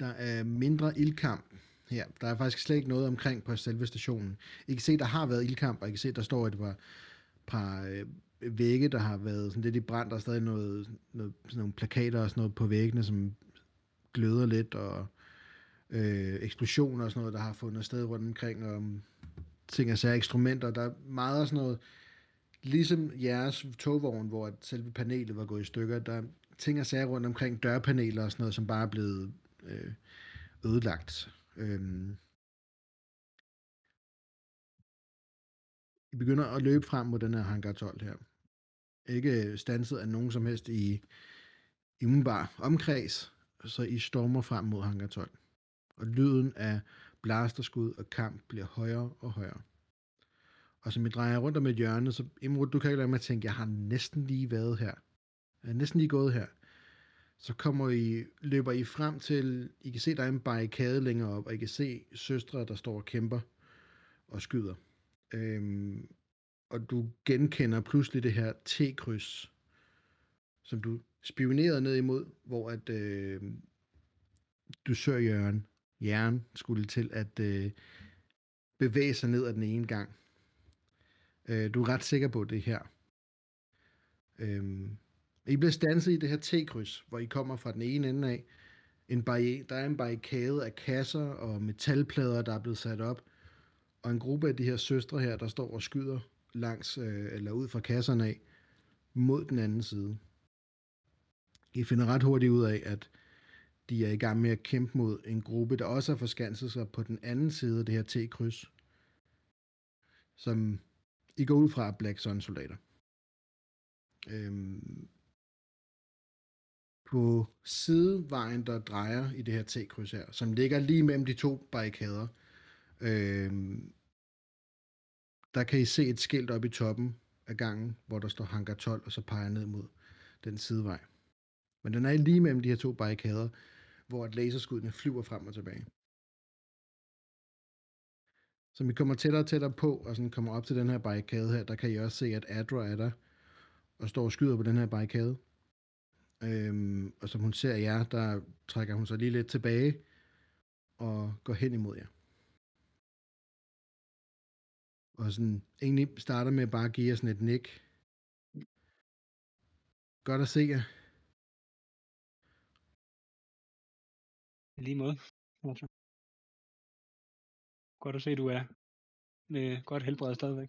der er mindre ildkamp Ja, Der er faktisk slet ikke noget omkring på selve stationen. I kan se, der har været ildkamp, og I kan se, der står et par, par øh, vægge, der har været sådan lidt i brand. Der er stadig noget, noget, sådan nogle plakater og sådan noget på væggene, som gløder lidt, og øh, eksplosioner og sådan noget, der har fundet sted rundt omkring, og um, ting og sager, instrumenter. Der er meget af sådan noget, ligesom jeres togvogn, hvor selve panelet var gået i stykker, der er ting og sager rundt omkring, dørpaneler og sådan noget, som bare er blevet øh, ødelagt. Øhm. I begynder at løbe frem mod den her hangar 12 her. Ikke stanset af nogen som helst i, i umiddelbar omkreds, så I stormer frem mod hangar 12. Og lyden af blasterskud og kamp bliver højere og højere. Og som I drejer rundt om et hjørne, så Imrud, du kan ikke lade mig tænke, jeg har næsten lige været her. Jeg er næsten lige gået her. Så kommer I, løber I frem til, I kan se, der er en barrikade længere op, og I kan se søstre, der står og kæmper og skyder. Øhm, og du genkender pludselig det her T-kryds, som du spionerede ned imod, hvor at øh, du sør Jørgen, Jern skulle til at øh, bevæge sig ned ad den ene gang. Øh, du er ret sikker på det her. Øhm, i bliver stanset i det her T-kryds, hvor I kommer fra den ene ende af. En barri- der er en barrikade af kasser og metalplader, der er blevet sat op. Og en gruppe af de her søstre her, der står og skyder langs, øh, eller ud fra kasserne af, mod den anden side. I finder ret hurtigt ud af, at de er i gang med at kæmpe mod en gruppe, der også har forskanset sig på den anden side af det her T-kryds, som I går ud fra er Black Sun soldater. Øhm, på sidevejen, der drejer i det her T-kryds her, som ligger lige mellem de to barrikader, øhm, der kan I se et skilt oppe i toppen af gangen, hvor der står Hangar 12, og så peger ned mod den sidevej. Men den er lige mellem de her to barrikader, hvor at laserskuddene flyver frem og tilbage. Så vi kommer tættere og tættere på, og sådan kommer op til den her barrikade her, der kan I også se, at Adra er der, og står og skyder på den her barrikade. Øhm, og som hun ser jer, der trækker hun sig lige lidt tilbage, og går hen imod jer. Og sådan egentlig starter med bare at give jer sådan et nik. Godt at se jer. I lige måde. Godt at se, du er med godt helbred stadigvæk.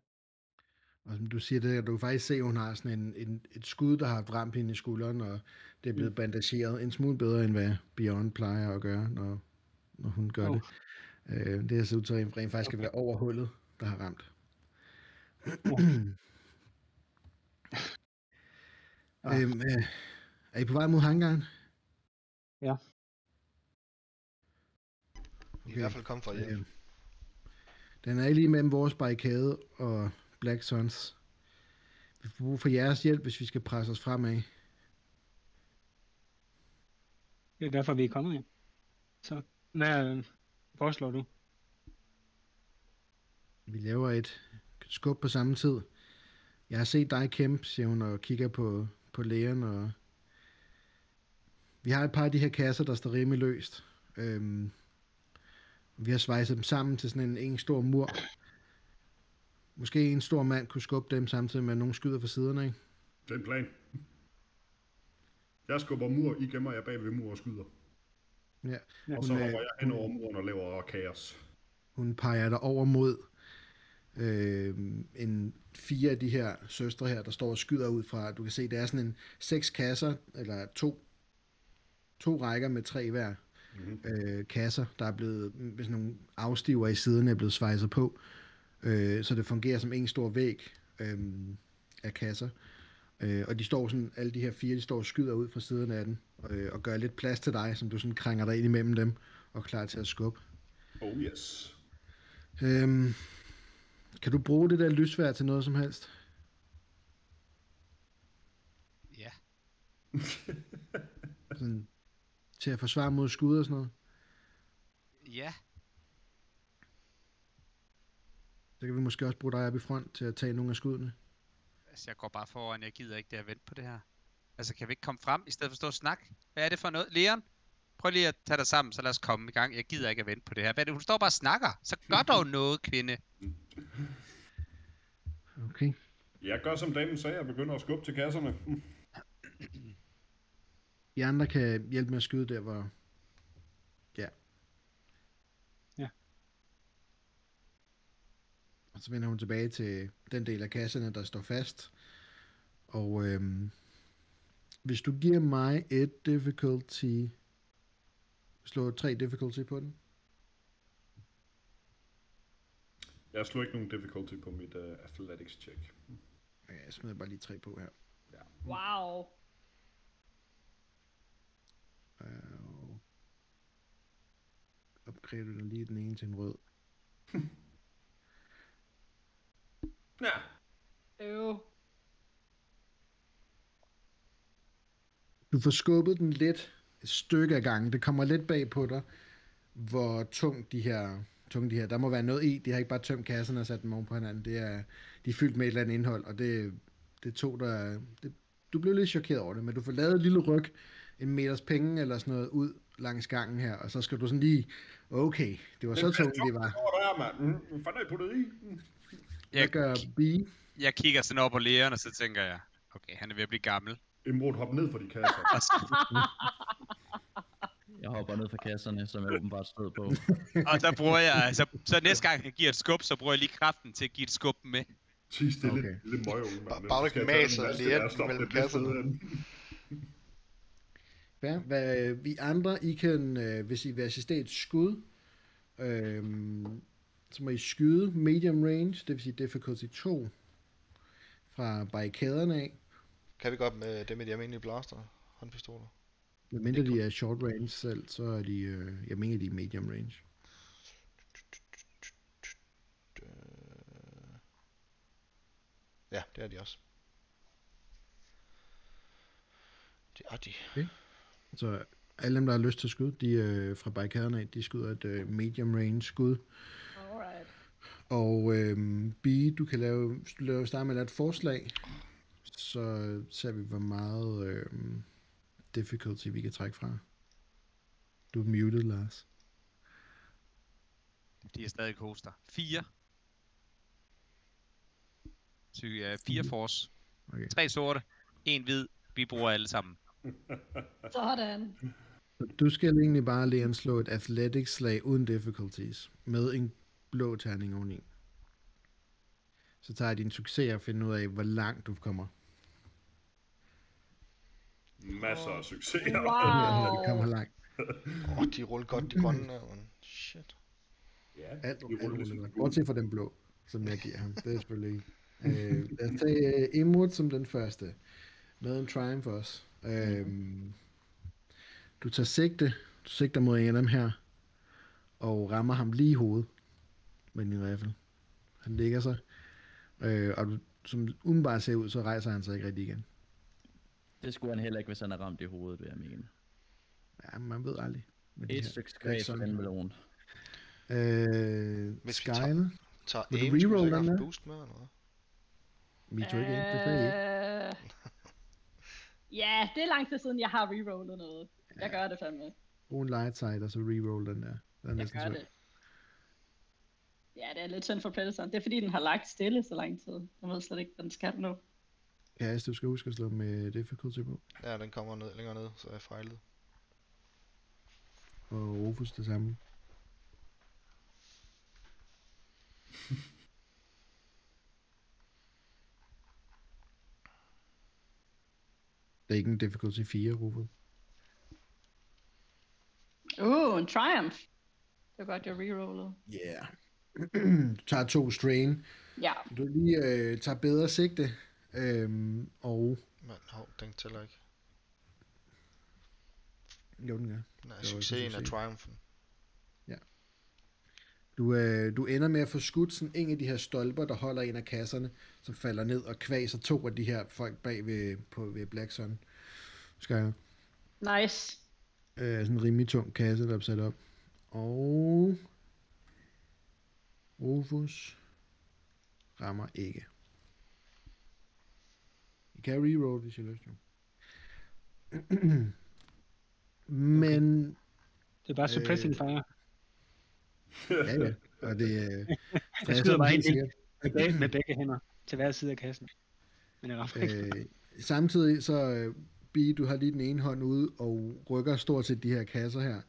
Og som du siger det, du kan faktisk se, at hun har sådan en, en, et skud, der har ramt hende i skulderen, og det er blevet Mm. bandageret en smule bedre, end hvad Beyond plejer at gøre, når, når hun gør Oh. det. Øh, det har set ud til rent rent faktisk at være over hullet, der har ramt. Ah. øhm, øh, er I på vej mod hangaren? Ja. Vi er i hvert fald kommet fra hjem. Øh, Den er lige mellem vores barrikade og Black Suns. Vi får brug for jeres hjælp, hvis vi skal presse os fremad. Det er derfor, vi er kommet her. Så hvad foreslår du? Vi laver et skub på samme tid. Jeg har set dig kæmpe, siger hun, og kigger på, på lægen, og vi har et par af de her kasser, der står rimelig løst. Øhm, vi har svejset dem sammen til sådan en, en stor mur. Måske en stor mand kunne skubbe dem samtidig med, at nogen skyder fra siderne, ikke? Det er en plan. Jeg skubber mur, I gemmer jer bag ved mur og skyder. Ja. Og så Hun, øh, hopper jeg hen over muren og laver kaos. Hun peger dig over mod øh, en fire af de her søstre her, der står og skyder ud fra. Du kan se, det er sådan en seks kasser, eller to, to rækker med tre hver Mhm. øh, kasser, der er blevet, sådan nogle afstiver i siden, er blevet svejset på. Øh, så det fungerer som en stor væg øh, af kasser. Øh, og de står sådan, alle de her fire, de står og skyder ud fra siden af den, øh, og gør lidt plads til dig, som du sådan krænger dig ind imellem dem, og er klar til at skubbe. Oh yes. Øhm, kan du bruge det der lysvær til noget som helst? Ja. Sådan, til at forsvare mod skud og sådan noget? Ja. Så kan vi måske også bruge dig op i front til at tage nogle af skuddene. Altså, jeg går bare foran. Jeg gider ikke det at vente på det her. Altså, kan vi ikke komme frem, i stedet for at stå og snakke? Hvad er det for noget? Leon? Prøv lige at tage dig sammen, så lad os komme i gang. Jeg gider ikke at vente på det her. Hvad er det? Hun står bare og snakker. Så gør dog noget, kvinde. Okay. Jeg gør som damen sagde, jeg begynder at skubbe til kasserne. De andre kan hjælpe med at skyde der, hvor... Ja. Ja. Og så vender hun tilbage til den del af kasserne, der står fast. Og øhm, hvis du giver mig et difficulty... Slå tre difficulty på den. Jeg slår ikke nogen difficulty på mit uh, athletics check. Ja, jeg smider bare lige tre på her. Wow. Øh, opgrader du den lige den ene til en rød. Ja. Øv. Du får skubbet den lidt et stykke af gangen. Det kommer lidt bag på dig, hvor tung de her, tung de her. Der må være noget i. De har ikke bare tømt kasserne og sat dem oven på hinanden. Det er, de er fyldt med et eller andet indhold, og det, det tog der... Det, du blev lidt chokeret over det, men du får lavet et lille ryg, en meters penge eller sådan noget ud langs gangen her, og så skal du sådan lige, okay, det var så tungt, det var. Der er, mand. Mm, Hvad fanden er I puttet i? Hvad Jeg, gør B? jeg kigger sådan op på lægeren, og så tænker jeg, okay, han er ved at blive gammel. Imrod, hop ned fra de kasser. Jeg hopper ned fra kasserne, som jeg åbenbart stod på. og så bruger jeg, så, så næste gang jeg giver et skub, så bruger jeg lige kraften til at give et skub med. Ti stille, Okay. okay. lille møgeunge, mand. Bare- bare du ikke maser lige mellem det kasserne. ud af den. Ja, hvad, vi andre, I kan, øh, hvis I vil assistere et skud, øh, så må I skyde medium range, det vil sige difficulty 2, fra barrikaderne af, Kan vi godt med det med de almindelige blaster? Håndpistoler. medmindre de er short range selv, så er de, øh, jeg mener, de er medium range. Ja, det er de også. Det er de. Så alle dem, der har lyst til at skyde, de øh, fra barrikaderne af, de skyder et øh, medium range skud. Og øh, B, du kan lave, lave starte med at lave et forslag, så ser vi, hvor meget øh, difficulty vi kan trække fra. Du er muted, Lars. De er stadig hoster. Fire. Så uh, fire force. Okay. Tre sorte. En hvid. Vi bruger alle sammen. Sådan. Du skal egentlig bare lige slå et athletics slag uden difficulties, med en blå terning oveni. Så tager jeg din succes og finder ud af, hvor langt du kommer. Masser af succes. Når Wow. du kommer langt. Åh, oh, de ruller godt, de grønne der, man. Shit. Ja, Alt, de alt ruller ligesom godt. guld. Bortset fra den blå, som jeg giver ham. Det er selvfølgelig. Øh, lad os tage uh, Imod som den første. Med en triumph også. Øh, du tager sigte. Du sigter mod en af dem her. Og rammer ham lige i hovedet. Med din riffel. Han ligger sig, øh, og du, som umiddelbart ser ud, så rejser han sig ikke rigtig igen. Det skulle han heller ikke, hvis han er ramt i hovedet, vil jeg mene. Ja, man ved aldrig. med Et stykke skræs for den melon. Øh, Hvis vi Skyle, Tager Vil du aim, reroll den der? boost med, eller hvad? vi tog ikke ind, du ikke. Øh, Ja, det er lang tid siden, jeg har rerollet noget. Jeg gør det fandme. Brug en light side, og så reroll den der. Den er Jeg næsten gør synd. det. Ja, det er lidt synd for Predator. Det er fordi, den har lagt stille så lang tid. Jeg ved slet ikke, hvad den skal nu. Ja, du skal huske at slå med difficulty på. Ja, den kommer ned, længere ned, så er jeg fejlet. Og Rufus det samme. Det er ikke en difficulty 4, Rufus. Uh, en Triumph. Det var godt, jeg rerollede. Yeah. du tager to strain. Ja, Du lige øh, tager bedre sigte. Øhm, og... Men hov, den tæller ikke. Jo, den gør. Er ikke succesen af succes. triumphen. Du, øh, du ender med at få skudt sådan en af de her stolper, der holder en af kasserne, som falder ned og kvaser to af de her folk bag ved, på, ved Black Sun. Skal nice. øh, sådan en rimelig tung kasse, der er sat op. Og Rufus rammer ikke. I kan reroll, hvis I lyst. Men Det er bare suppressing Øh, fire. ja, ja. Og det øh, Jeg skyder bare helt sikkert. Med, begge, med begge hænder til hver side af kassen. Men jeg rammer ikke. Øh, samtidig så, øh, Bi, du har lige den ene hånd ude og rykker stort set de her kasser her.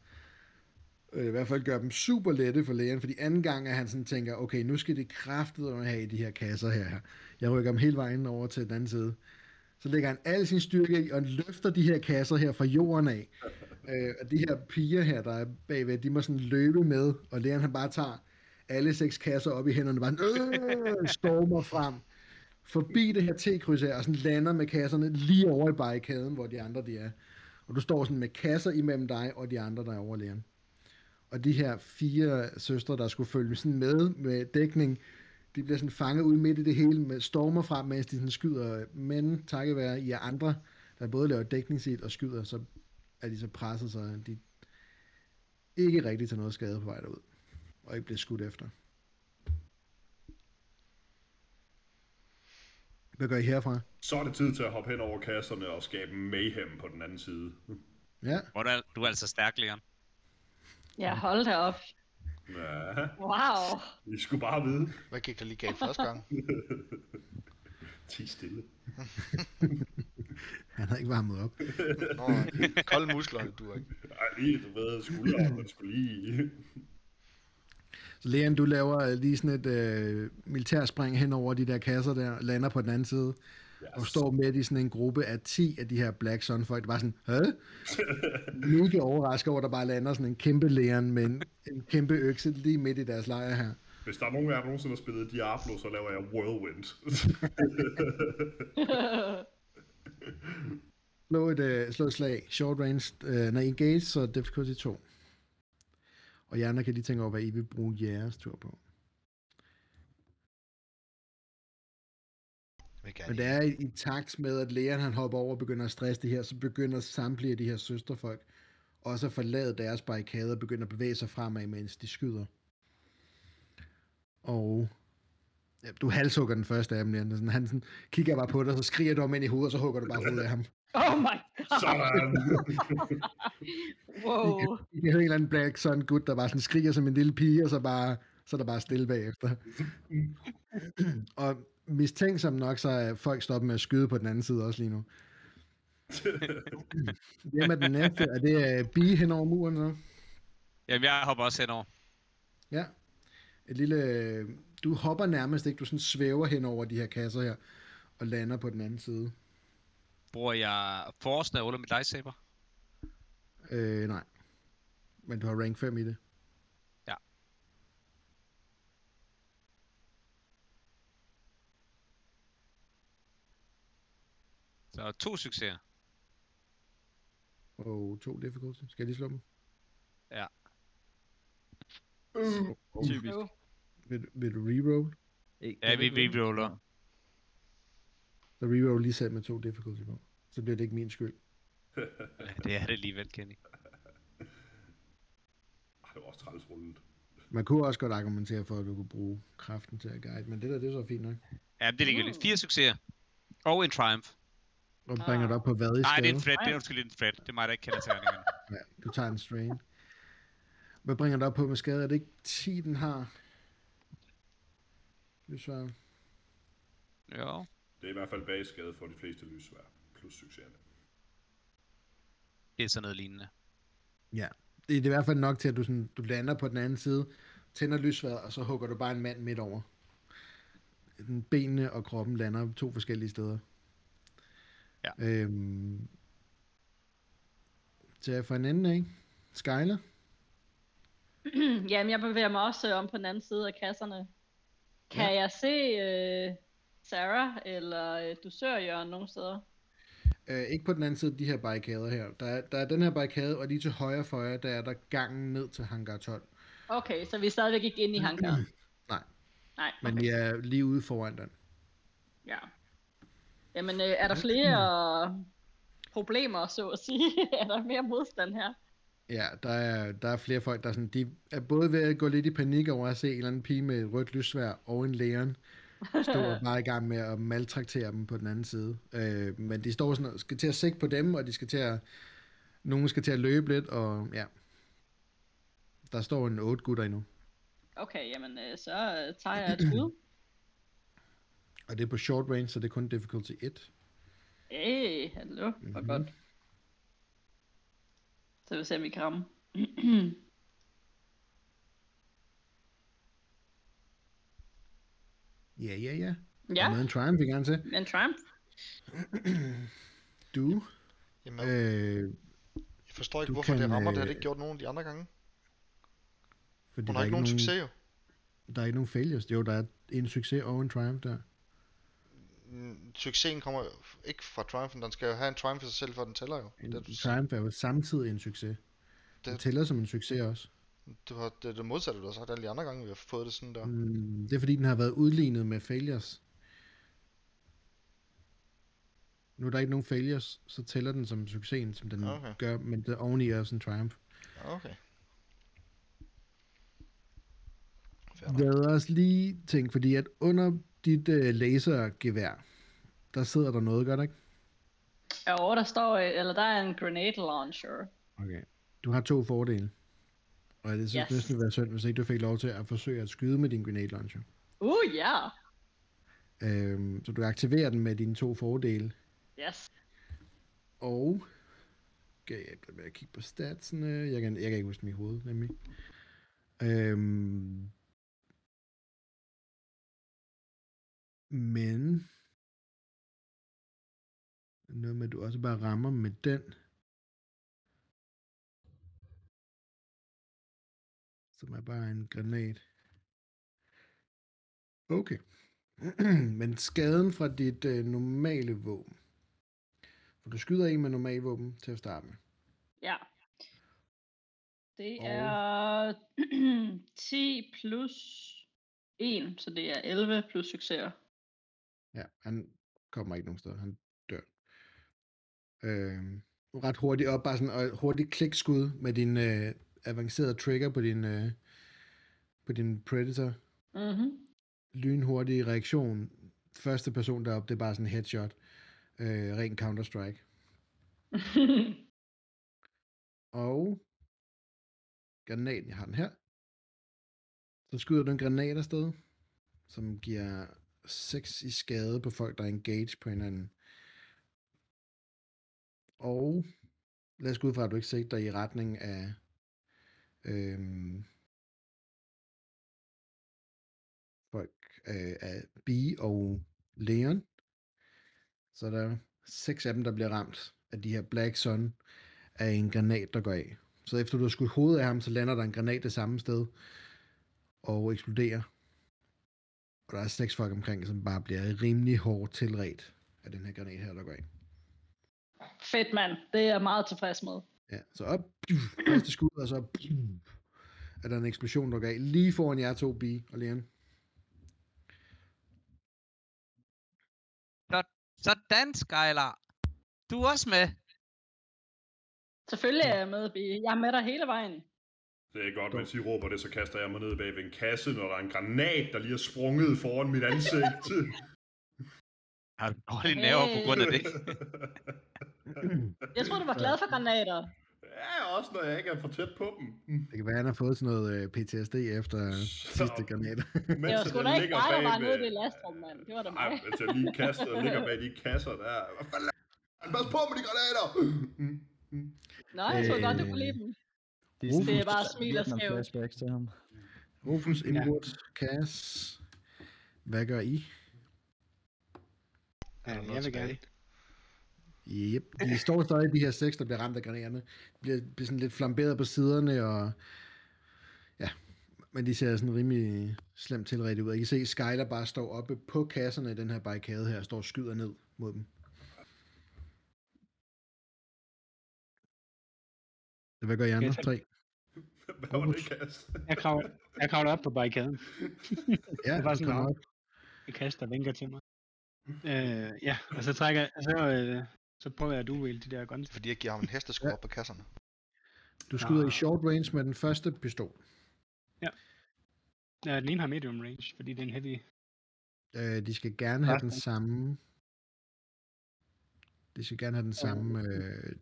Øh, I hvert fald gør dem super lette for lægen, fordi anden gang er han sådan tænker, okay, nu skal det kraftet have de her kasser her. Jeg rykker dem hele vejen over til den anden side. Så lægger han al sin styrke i og løfter de her kasser her fra jorden af. Øh, og de her piger her, der er bagved, de må sådan løbe med, og lægen han bare tager alle seks kasser op i hænderne, bare sådan, øh, stormer frem forbi det her T-kryds her, og sådan lander med kasserne lige over i barrikaden, hvor de andre de er. Og du står sådan med kasser imellem dig og de andre, der er over lægen. Og de her fire søstre, der skulle følge sådan med med dækning, de bliver sådan fanget ud midt i det hele, med stormer frem, mens de sådan skyder. Men takket være I andre, der både laver dækningsit og skyder, så er de så presset, så de ikke rigtig tager noget skade på vej derud. Og ikke bliver skudt efter. Hvad gør I herfra? Så er det tid til at hoppe hen over kasserne og skabe mayhem på den anden side. Ja, Hvor du, er, du er altså stærk, Leon. Ja, hold da op. Ja, Wow. I skulle bare vide. Hvad gik der lige galt første gang? Ti stille. han har ikke varmet op. Nå, kolde muskler, dur ikke. Ej, lige, du ved, skulderen, skulle lige... Så Leon, du laver øh, lige sådan et øh, militærspring hen over de der kasser der, lander på den anden side, yes. og står midt i sådan en gruppe af 10 af de her Black Sun folk. Det var sådan, Hæ? Mega overrasket over, at der bare lander sådan en kæmpe Leon med en, en kæmpe økse lige midt i deres lejr her. Hvis der er nogen af jer, der nogensinde har spillet Diablo, så laver jeg Whirlwind. Slå et, øh, slå et slag. Short range, øh, nej, engage, så difficulty 2. Og jer andre kan lige tænke over, hvad I vil bruge jeres tur på. Gerne Men det er i, i takt med, at lægeren han hopper over og begynder at stresse det her, så begynder samtlige af de her søsterfolk også at forlade deres barrikade og begynder at bevæge sig fremad, mens de skyder. Og ja, du halshugger den første af dem, Leon. Sådan, han sådan, kigger bare på dig, så skriger du om ind i hovedet, og så hugger du bare hovedet af ham. Oh my god. Sådan! Wow. Kan høre en eller anden Black Sun gut, der bare sådan skriger som en lille pige, og så, bare, så er der bare stille bagefter. og mistænksomt nok, så er folk stoppet med at skyde på den anden side også lige nu. Hvem er den næste? Er det uh, Bee hen over muren så? Jamen, jeg hopper også henover. Ja. Et lille... øh, Du hopper nærmest ikke, du sådan svæver hen over de her kasser her, og lander på den anden side. Bruger jeg jeg ruller mit lightsaber? Øh, nej. Men du har rank 5 i det. Så to succeser. Og to difficulty. Skal jeg lige slå dem? Ja. Typisk. Jo. Vil, vil du reroll? Ikke, Ja, vi, ikke vi vinde? roller. Så reroll lige selv med to difficulty på. Så bliver det ikke min skyld. Ja, det er det alligevel, Kenny. Ej, det var også træls rullet. Man kunne også godt argumentere for, at du kunne bruge kraften til at guide, men det der, det er så fint nok. Ja, men det ligger lidt. Fire succeser. Og en triumph. Og bringer det op på hvad i Nej, det er en fred. Det er undskyld en fred. Det er mig, der ikke kender terningerne. Ja, du tager en strain. Hvad bringer det op på med skade? Er det ikke 10, den har? Lysvær. Jo. Det er i hvert fald bagskade for de fleste lysvær. Plus succeserne. Det er sådan noget lignende. Ja. Det er i hvert fald nok til, at du, sådan, du lander på den anden side, tænder lysværet, og så hugger du bare en mand midt over. Den benene og kroppen lander to forskellige steder. Ja. Øhm, så jeg for en ende af. Skyler? Jamen, jeg bevæger mig også øh, om på den anden side af kasserne. Kan Ja. jeg se øh, Sarah eller øh, dusørjørn nogen steder? Øh, ikke på den anden side af de her barrikader her. Der er, der er den her barrikade, og lige til højre for jer, der er der gangen ned til hangar 12. Okay, så vi er stadigvæk ikke inde i hangaren? Nej. Nej, Men okay. I er lige ude foran den. Ja. Jamen, øh, er der flere problemer, så at sige? er der mere modstand her? Ja, der er, der er flere folk, der er, sådan, de er både ved at gå lidt i panik over at se en eller anden pige med et rødt lysvær og en lægen stå og bare i gang med at maltraktere dem på den anden side. Øh, men de står sådan og skal til at sigte på dem, og de skal til at, nogen skal til at løbe lidt, og ja. Der står en otte gutter endnu. Okay, jamen, øh, så øh, tager jeg et skud. Og det er på short range, så det er kun difficulty 1. Hey, hallo, hvor Mhm. godt. Så vil vi se, om vi kan ramme. Ja, ja, ja. ja, med en triumph, vi gerne til. en triumph. Du, Jamen, øh, øh, jeg forstår ikke, hvorfor det kan, rammer. Det har øh, det ikke gjort nogen af de andre gange. fordi Hun der har er ikke nogen nogen, succes jo. Der er ikke nogen failures. Jo, der er en succes og en triumph der. Succesen kommer ikke fra Triumphen. Den skal jo have en Triumph i sig selv, for den tæller jo. En Det, du, triumph er jo samtidig en succes. Det Det- tæller som en succes også. du har, det er det modsatte, du har sagt alle de andre gange, vi har fået det sådan der. Mm, det er fordi, den har været udlignet med failures. Nu er der ikke nogen failures, så tæller den som succesen, som den Okay. gør, men det oveni er også en triumph. Okay. Nok. Jeg havde også lige tænkt, fordi at under dit uh, lasergevær, der sidder der noget, gør der ikke? Jo, der står, øh, eller der er en grenade launcher. Okay. Du har to fordele. Og det synes Yes. næsten ville være synd, hvis ikke du fik lov til at forsøge at skyde med din grenade launcher. Uh, ja. Øhm, så du aktiverer den med dine to fordele. Yes. Og skal jeg blive med at kigge på statsene. Jeg kan, jeg kan ikke huske dem i hovedet, nemlig. Øhm, men noget med, at du også bare rammer med den. Som er bare en granat. Okay. men skaden fra dit øh, normale våben. For du skyder en med normal våben til at starte med. Ja. Det Og- er 10 plus 1, så det er 11 plus succeser. Ja, han kommer ikke nogen steder. Han dør. Øh, ret hurtigt op, bare sådan og hurtigt klikskud med din øh, avancerede trigger på din, øh, på din Predator. Mhm. Lynhurtig reaktion. Første person deroppe, det er bare sådan en headshot. Øh, ren Counter-Strike. Og granaten, jeg har den her. Så skyder du en granat afsted, som giver 6 i skade på folk, der er engaged på hinanden. Og lad os gå ud fra, at du ikke sigter i retning af øhm, folk øh, af B og Leon. Så der er seks af dem, der bliver ramt af de her Black Sun af en granat, der går af. Så efter du har skudt hovedet af ham, så lander der en granat det samme sted og eksploderer. Og der er seks folk omkring, som bare bliver rimelig hårdt tilret af den her granat her, der går af. Fedt mand, det er jeg meget tilfreds med. Ja, så op, første skud, og så er der en eksplosion, der går af lige foran jer to, B og Leon. Sådan, Skylar. Du er også med. Selvfølgelig er jeg med, B. Jeg er med dig hele vejen. Det er godt, mens I råber det, så kaster jeg mig ned bag ved en kasse, når der er en granat, der lige er sprunget foran mit ansigt. Har du dårlige nerver på grund af det? Jeg tror, du var glad for granater. ja, også når jeg ikke er for tæt på dem. Det kan være, at han har fået sådan noget øh, PTSD efter sidste granater. Det var sgu da ikke dig, der var nede i det lastrum, mand. Det var da Nej, mig. hvis jeg lige kaster og ligger bag de kasser der. Hvad fanden laver Pas på med de granater! Nå, jeg tror godt, du kunne lide dem. Det Rufus, Det er bare smil og Vietnam skæv. flashbacks til ham. Rufus, Inwood, Cass. Hvad gør I? Er der Ja, jeg vil gerne. Yep. De står stadig, de her seks, der bliver ramt af granaterne. Bliver, bliver sådan lidt flamberet på siderne, og ja, men de ser sådan rimelig slemt tilredt ud. I kan se, Skyler bare står oppe på kasserne i den her barrikade her, og står og skyder ned mod dem. Hvad gør I andre? Tre? Hvad var det, Kas? Jeg kravler, jeg kravler op på barrikaden. Ja, Det var sådan. Jeg kaster og vinker til mig. Øh, ja, og så trækker jeg, og så, øh, så prøver jeg at duel de der guns. Fordi jeg giver ham en hesteskub Ja. op på kasserne. Du skyder i Ah. short range med den første pistol. Ja, den ene har medium range, fordi det er en heavy. Øh, de skal gerne have den Resten. samme... De skal gerne have den samme... Øh,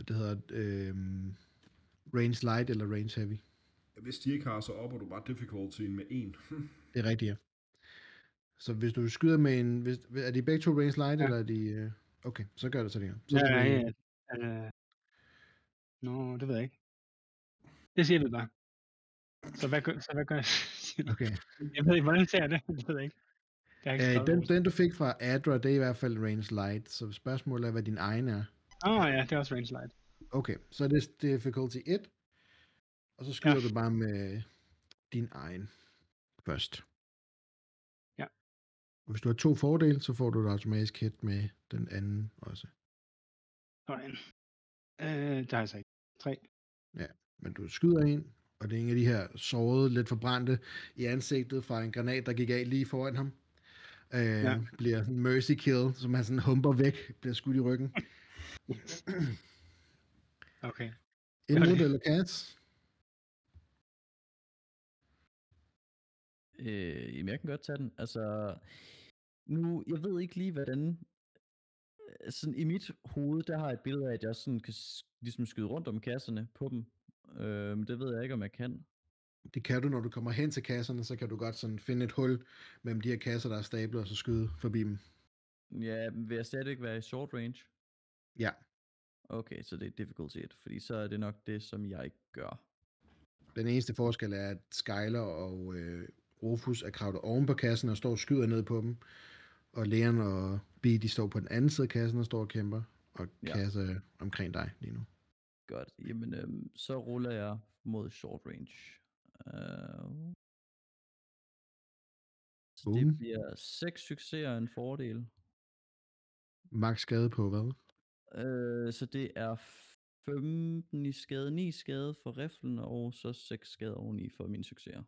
hvad det hedder... Øh, range light eller range heavy. Hvis de ikke har, så opper du bare difficultyen med en. Det er rigtigt, ja. Så hvis du skyder med en... Hvis, er de begge to range light, ja. Eller er de... Øh, okay, så gør det så det her. Så Ja, ja, ja. Øh, Nå, det ved jeg ikke. Det siger vi bare. Så hvad gør, så hvad gør du? Okay. Jeg ved ikke, hvordan ser jeg det? Det ved jeg ikke. Jeg ikke Øh, den, den, du fik fra Adra, det er i hvert fald range light. Så spørgsmålet er, hvad din egen er. Åh oh, ja, det er også range light. Okay, så er det difficulty 1. Og så skyder Ja. du bare med din egen først. Ja. Og hvis du har to fordele, så får du et automatisk hit med den anden også. Sådan. Øh, der har jeg så ikke. Tre. Men du skyder en, og det er en af de her sårede, lidt forbrændte i ansigtet fra en granat, der gik af lige foran ham. Øh, ja. Ja. Bliver sådan en mercy kill, som han sådan humper væk, bliver skudt i ryggen. Okay. Det. eller Cats? Øh, jamen, jeg kan godt tage den. Altså, nu, jeg ved ikke lige, hvordan... øh, Sådan i mit hoved, der har jeg et billede af, at jeg sådan kan ligesom skyde rundt om kasserne på dem. Øh, men det ved jeg ikke, om jeg kan. Det kan du, når du kommer hen til kasserne, så kan du godt sådan finde et hul mellem de her kasser, der er stablet, og så skyde forbi dem. Ja, men vil jeg stadigvæk være i short range? Ja. Okay, så det er difficulty 1, fordi så er det nok det, som jeg ikke gør. Den eneste forskel er, at Skyler og øh, Rufus er kravlet oven på kassen og står og skyder ned på dem. Og Leon og B, de står på den anden side af kassen og står og kæmper. Og Ja. kasse omkring dig lige nu. Godt, jamen øhm, så ruller jeg mod short range. Uh, så Boom. det bliver 6 succeser en fordel. Max skade på hvad? Uh, så det er 15 i skade, 9 skade for riflen, og så 6 skade oveni for mine succeser.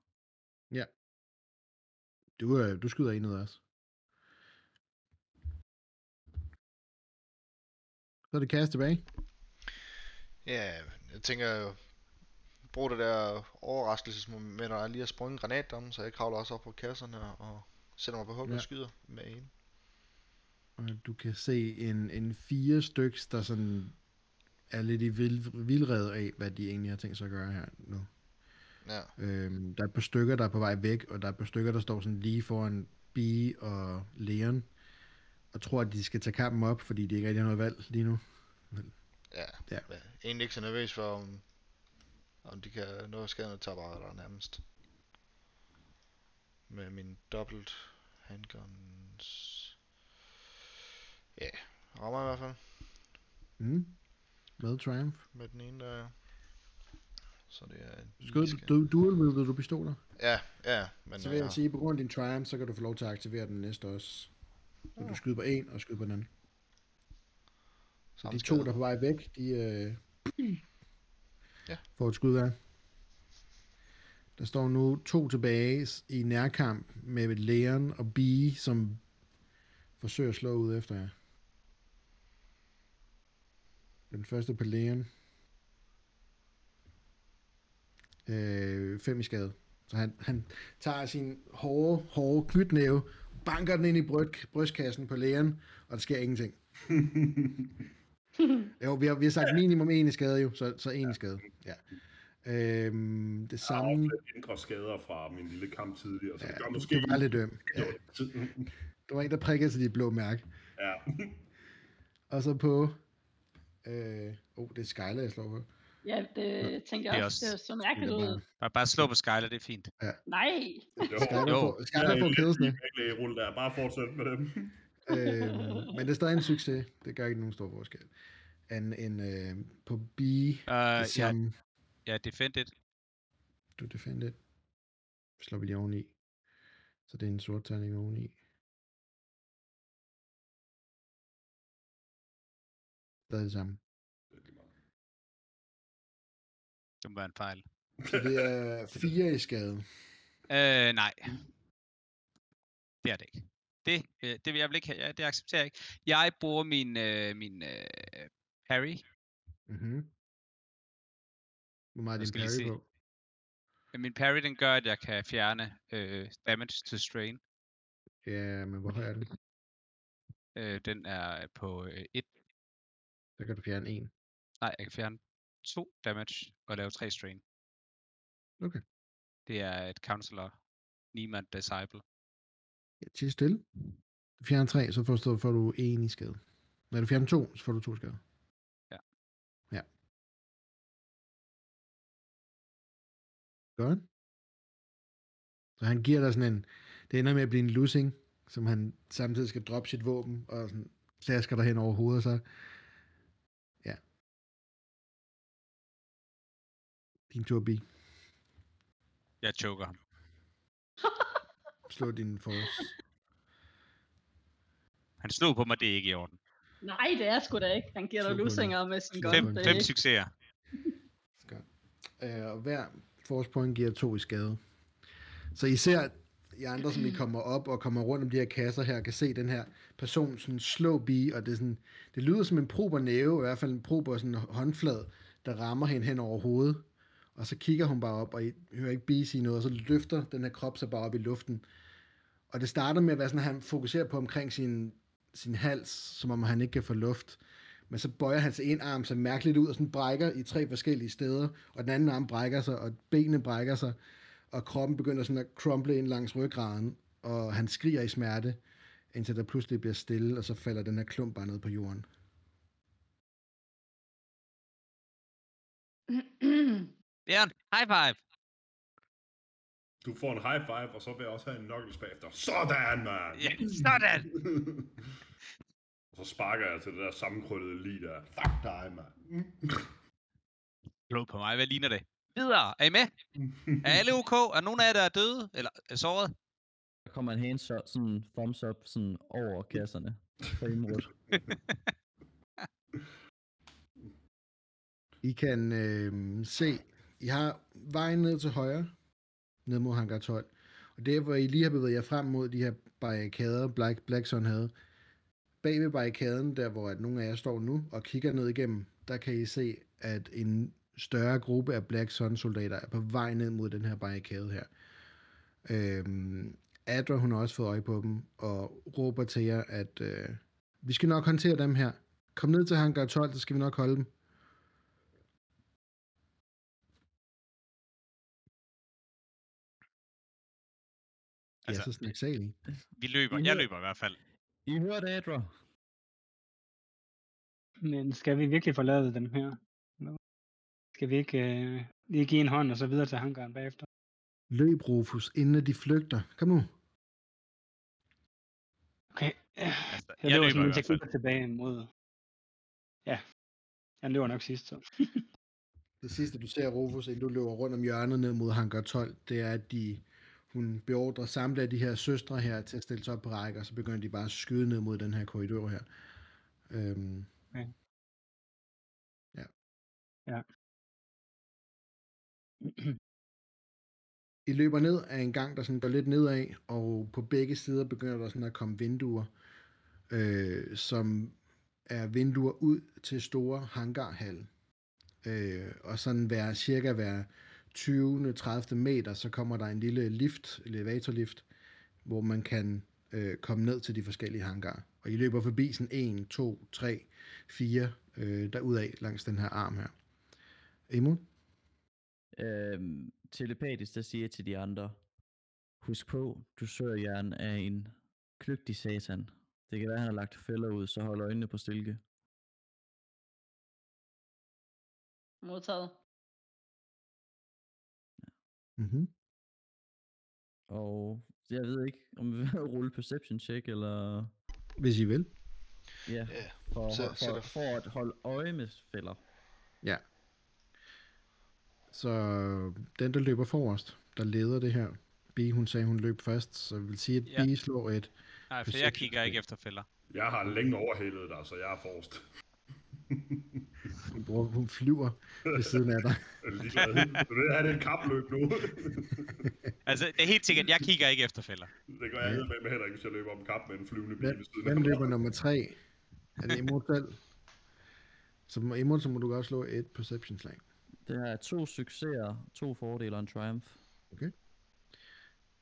Du, øh, du skyder en ud af os. Så er det kasse tilbage. Ja, jeg tænker jo, brug det der overraskelsesmoment, når jeg lige har sprunget en granat om, så jeg kravler også op på kasserne og sætter mig på hug Ja. og skyder med en. Og du kan se en, en fire styks, der sådan er lidt i vild, vildred af, hvad de egentlig har tænkt sig at gøre her nu. Ja, Øhm, der er et par stykker, der er på vej væk, og der er et par stykker, der står sådan lige foran Bee og Leon, og tror, at de skal tage kampen op, fordi de ikke rigtig har noget valg lige nu. ja. Ja. Men egentlig ikke så nervøs for, om, om de kan nå at skade noget tabarer nærmest. Med min dobbelt handguns. Ja, rammer i hvert fald Mm. Med Triumph. med den ene der. Så det er Skød iskæld. du, dual wielded du pistoler? Ja, ja, men Så vil jeg øh, sige, på grund af din Triumph, så kan du få lov til at aktivere den næste også. Så du skyder på en, og skyder på den anden. Så de to, der er på vej væk, de øh, Ja. får et skud hver. Der står nu to tilbage i nærkamp med Leon og B, som forsøger at slå ud efter jer. Den første på lægen. Øh, fem i skade. Så han, han tager sin hårde, hårde knytnæve, banker den ind i bryg, brystkassen på lægen, og der sker ingenting. jo, vi har, vi har sagt minimum en i skade jo, så, så en i skade. Ja. Øhm, det Jeg har samme... også lidt indre skader fra min lille kamp tidligere, så Ja, det gør måske... du var lidt øm. Ja, der var en, der prikkede til dit blå mærke. ja. Og så på... Øh, oh, det er Skyler, jeg slår på. Ja, det tænkte Det er jeg også- også. Det så Det mærkeligt er ud. bare, Bare, slå på Skyler, det er fint. Nej. Jo, Skyler får, kædesne. Virkelig rulle der. Bare fortsæt med dem. øh, men det er stadig en succes. Det gør ikke nogen stor forskel. En, en øh, på B, Uh, det ja, ja, defended. du defended, slår vi lige oveni. Så det er en sort terning oveni. Det er det samme. Det må være en fejl. Så det er fire i skade. Øh, nej. Det er det ikke. Det, øh, det vil jeg ikke have. Ja, det accepterer jeg ikke. Jeg bruger min, øh, min øh, parry. Mm-hmm. Hvor meget er din jeg lige på? Øh, Min parry, den gør, at jeg kan fjerne øh, damage to strain. Ja, men hvor høj er den? Øh, den er på 1. Så kan du fjerne en. Nej, jeg kan fjerne 2 damage og lave 3 strain. Okay. Det er et counselor. Niemand disciple. Ja, til stille. Du fjerner tre, så får, så får du en i skade. Når du fjerner to, så får du to skade. Ja. Ja. Godt. Så han giver dig sådan en... Det ender med at blive en losing, som han samtidig skal droppe sit våben, og sådan slasker dig hen over hovedet, så... Din tur, B. Jeg choker ham. Slå din force. Han slog på mig, det er ikke i orden. Nej, det er sgu da ikke. Han giver dig Super. lusinger med sin gun. Fem, Det fem succeser. Godt. Øh, og hver force point giver to i skade. Så især I andre, som I kommer op og kommer rundt om de her kasser her, kan se den her person sådan slå bi, og det, er sådan, det lyder som en prober næve, i hvert fald en prober sådan håndflad, der rammer hende hen over hovedet. Og så kigger hun bare op, og I hører ikke Bee sige noget, og så løfter den her krop sig bare op i luften. Og det starter med at være sådan, at han fokuserer på omkring sin, sin hals, som om han ikke kan få luft. Men så bøjer hans en arm sig mærkeligt ud og sådan brækker i tre forskellige steder, og den anden arm brækker sig, og benene brækker sig, og kroppen begynder sådan at crumble ind langs ryggraden, og han skriger i smerte, indtil der pludselig bliver stille, og så falder den her klump bare ned på jorden. Leon, high five! Du får en high five, og så vil jeg også have en knuckles bagefter. Sådan, mand! Ja, sådan! og så sparker jeg til det der sammenkrøllede lige der. Fuck dig, mand. Slå på mig, hvad ligner det? Videre, er I med? Er alle ok? Er nogen af jer, der er døde? Eller er såret? Der kommer en hands up, sådan thumbs up sådan over kasserne. Imod. I kan øh, se, i har vejen ned til højre, ned mod hangar 12. Og der, hvor I lige har bevæget jer frem mod de her barrikader, Black, Black Sun havde, bag ved barrikaden, der hvor at nogle af jer står nu og kigger ned igennem, der kan I se, at en større gruppe af Black Sun soldater er på vej ned mod den her barrikade her. Øhm, Adra, hun har også fået øje på dem, og råber til jer, at øh, vi skal nok håndtere dem her. Kom ned til hangar 12, så skal vi nok holde dem. Ja, Altså, så snaksalig. Vi løber. I Jeg hører- løber i hvert fald. I hørte Adra. Men skal vi virkelig forlade dem her? Skal vi ikke øh, lige give en hånd og så videre til hangaren bagefter? Løb, Rufus, inden de flygter. Kom nu. Okay. Ja. Altså, Jeg, jeg løber løber i sådan, tilbage mod... Ja, jeg løber nok sidst, så. Det sidste, du ser, Rufus, inden du løber rundt om hjørnet ned mod hangar 12, det er, at de, hun beordrer samtlige af de her søstre her til at stille sig op på række, og så begynder de bare at skyde ned mod den her korridor her. Øhm, I løber ned af en gang, der sådan går lidt nedad, og på begge sider begynder der sådan at komme vinduer. øh, som er vinduer ud til store hangarhal. Øh, og sådan hver, cirka hver 20. 30. meter, så kommer der en lille lift, elevatorlift, hvor man kan øh, komme ned til de forskellige hangarer. Og I løber forbi sådan 1, 2, 3, 4 øh, derudad langs den her arm her. Emo? Øhm, telepatisk, der siger jeg til de andre, husk på, du jern er en kløgtig satan. Det kan være, han har lagt fælder ud, så hold øjnene på stilke. Modtaget. Mm-hmm. Og jeg ved ikke, om vi vil rulle perception check, eller... Hvis I vil. Ja, Ja, for, så- for, så for, der- for at holde øje med fælder. Ja. Så den, der løber forrest, der leder det her. B, hun sagde, hun løb først, så vil sige, at Ja. B slår et. Nej, for jeg kigger ikke efter fælder. Jeg har længe overhældet dig, så jeg er forrest. Hun, bruger, hun flyver ved siden af dig. Jeg er ligeglad. Du ved, have det et kapløb nu. Altså, det er helt sikkert, jeg kigger ikke efter fælder. det gør jeg med, med heller ikke, hvis jeg løber om kap med en flyvende bil Hvem, ved siden hvem af løber mig. nummer tre? Er det Immortal? Så må Immortal, så må du godt slå et perception slag. Det er to succeser, to fordele og en triumph.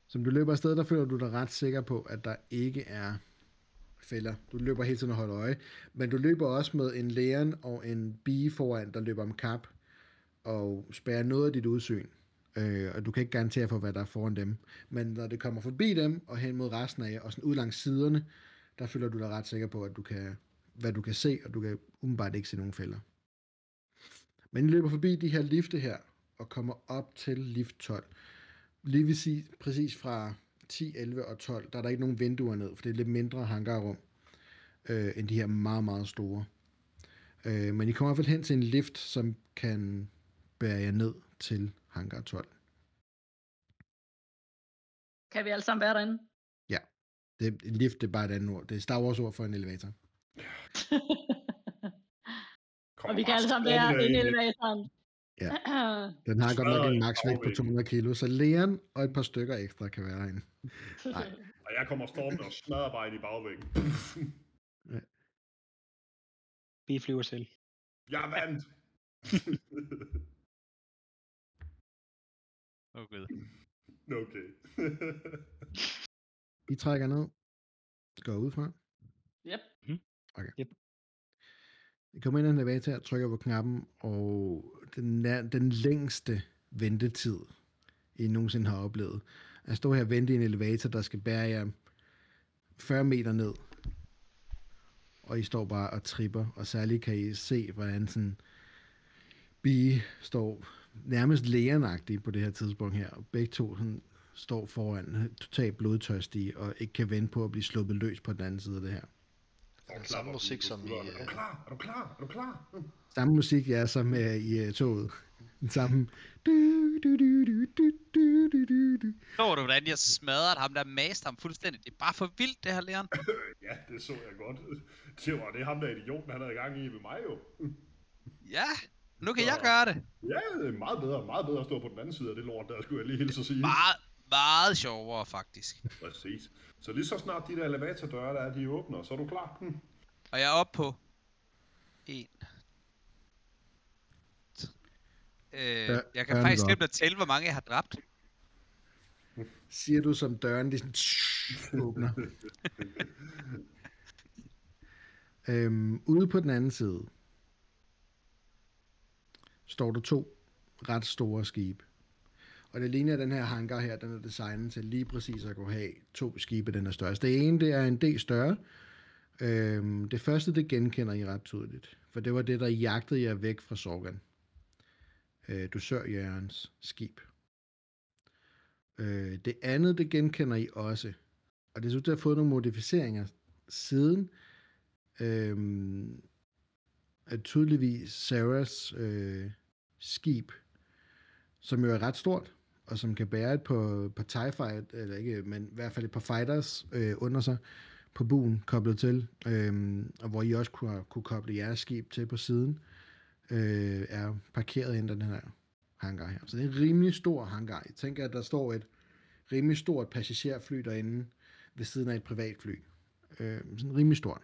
Som du løber afsted, der føler du dig ret sikker på, at der ikke er fælder. Du løber hele tiden og holder øje. Men du løber også med en læren og en bie foran, der løber om kap og spærrer noget af dit udsyn. Øh, og du kan ikke garantere for, hvad der er foran dem. Men når det kommer forbi dem og hen mod resten af jer, og sådan ud langs siderne, der føler du dig ret sikker på, at du kan, hvad du kan se, og du kan umiddelbart ikke se nogen fælder. Men I løber forbi de her lifte her, og kommer op til lift 12 lige vil sige, præcis fra 10, 11 og 12, der er der ikke nogen vinduer ned, for det er lidt mindre hangarrum, øh, end de her meget, meget store. Øh, men I kommer i hvert fald hen til en lift, som kan bære jer ned til hangar 12. Kan vi alle sammen være derinde? Det, en lift det er bare et andet ord. Det er Star Wars ord for en elevator. Og vi kan alle sammen være inde i elevatoren. Ja. Den har godt nok en maksvægt på bagvæggen. 200 kilo, så læren og et par stykker ekstra kan være herinde. Nej. Og jeg kommer stormende og smadrer bare ind i bagvæggen. Vi flyver selv. Jeg vandt! Gud. okay. I trækker ned. Går ud fra. Yep. I kommer ind i en elevator, trykker på knappen, og den, den længste ventetid, I nogensinde har oplevet. At stå her og vente i en elevator, der skal bære jer 40 meter ned. Og I står bare og tripper, og særligt kan I se, hvordan sådan Bie står nærmest lærenagtig på det her tidspunkt her, og begge to sådan, står foran, totalt blodtørstige, og ikke kan vente på at blive sluppet løs på den anden side af det her. Samme musik som i... Er du øh, klar? Er du klar? Er du klar? Samme musik, ja, som uh, i uh, toget. Den samme. Du, du, du, du, du, du, du, du, du. Så du, hvordan jeg smadrede ham, der maste ham fuldstændig. Det er bare for vildt, det her, Leon. Ja, det så jeg godt. Det var det ham der idioten, han havde gang i ved mig jo. Ja, nu kan jeg gøre det. Ja, det er meget bedre, meget bedre at stå på den anden side af det lort, der skulle jeg lige hilse at sige. Meget, meget sjovere, faktisk. Præcis. Så lige så snart de der elevatordøre, der er, de åbner, så er du klar. Hm. Og jeg er oppe på... En. Øh, Ja, jeg kan faktisk glemme at tælle, hvor mange jeg har dræbt. Siger du, som døren det sådan, åbner. øhm, ude på den anden side står der to ret store skibe. Og det ligner, at den her hangar her, den er designet til lige præcis at kunne have to skibe, den er størst. Det ene, det er en del større. Øhm, det første, det genkender I ret tydeligt. For det var det, der jagtede jer væk fra Sorgan. Øh, du Jørgens skib. Øh, det andet, det genkender I også. Og det synes, det har fået nogle modificeringer siden. Øhm, at tydeligvis Sarahs øh, skib, som jo er ret stort, og som kan bære et par, par TIE fight, eller ikke, men i hvert fald et par fighters øh, under sig på buen koblet til, øh, og hvor I også kunne, kunne koble jeres skib til på siden, øh, er parkeret ind i den her hangar her. Så det er en rimelig stor hangar. Jeg tænker, at der står et rimelig stort passagerfly derinde ved siden af et privatfly. Øh, sådan rimelig stort.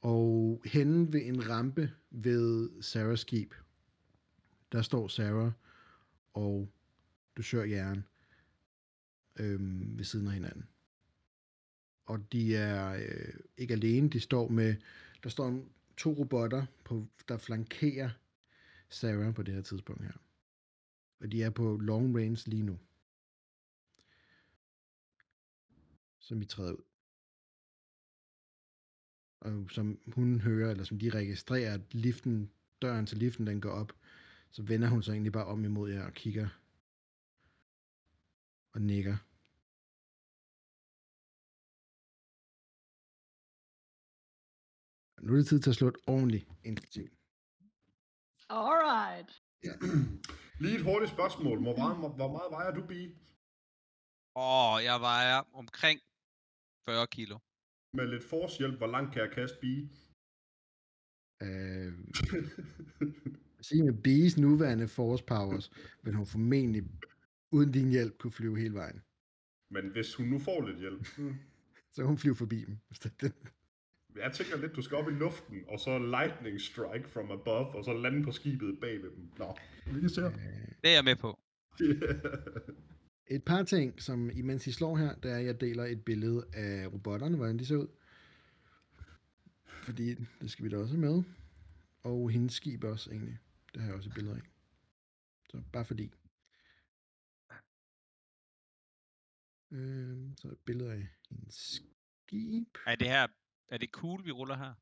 Og henne ved en rampe ved Sarahs skib, der står Sarah og dusør Jern øh, ved siden af hinanden. Og de er øh, ikke alene, de står med, der står to robotter, på, der flankerer Sarah på det her tidspunkt her. Og de er på long range lige nu. Som vi træder ud. Og som hun hører, eller som de registrerer, at liften, døren til liften, den går op, så vender hun sig egentlig bare om imod jer og kigger og nikker. Nu er det tid til at slå et ordentligt initiativ. Alright. Lige et hurtigt spørgsmål. Hvor meget, hvor meget vejer du, Bi? Åh, jeg vejer omkring 40 kilo. Med lidt force-hjælp, hvor langt kan jeg kaste Bi? Øh, sige med Bees nuværende force powers, vil hun formentlig uden din hjælp kunne flyve hele vejen. Men hvis hun nu får lidt hjælp. Så kan hun flyve forbi dem. hvis det det. Jeg tænker lidt, du skal op i luften, og så lightning strike from above, og så lande på skibet bag ved dem. Nå, vi kan se. Det er jeg med på. Et par ting, som imens I slår her, det er, at jeg deler et billede af robotterne, hvordan de ser ud. Fordi det skal vi da også have med. Og hendes skib også, egentlig. Det har jeg også et billede af. Så bare fordi. Øhm, så et billede af hendes skib. Er det her, er det cool, vi ruller her?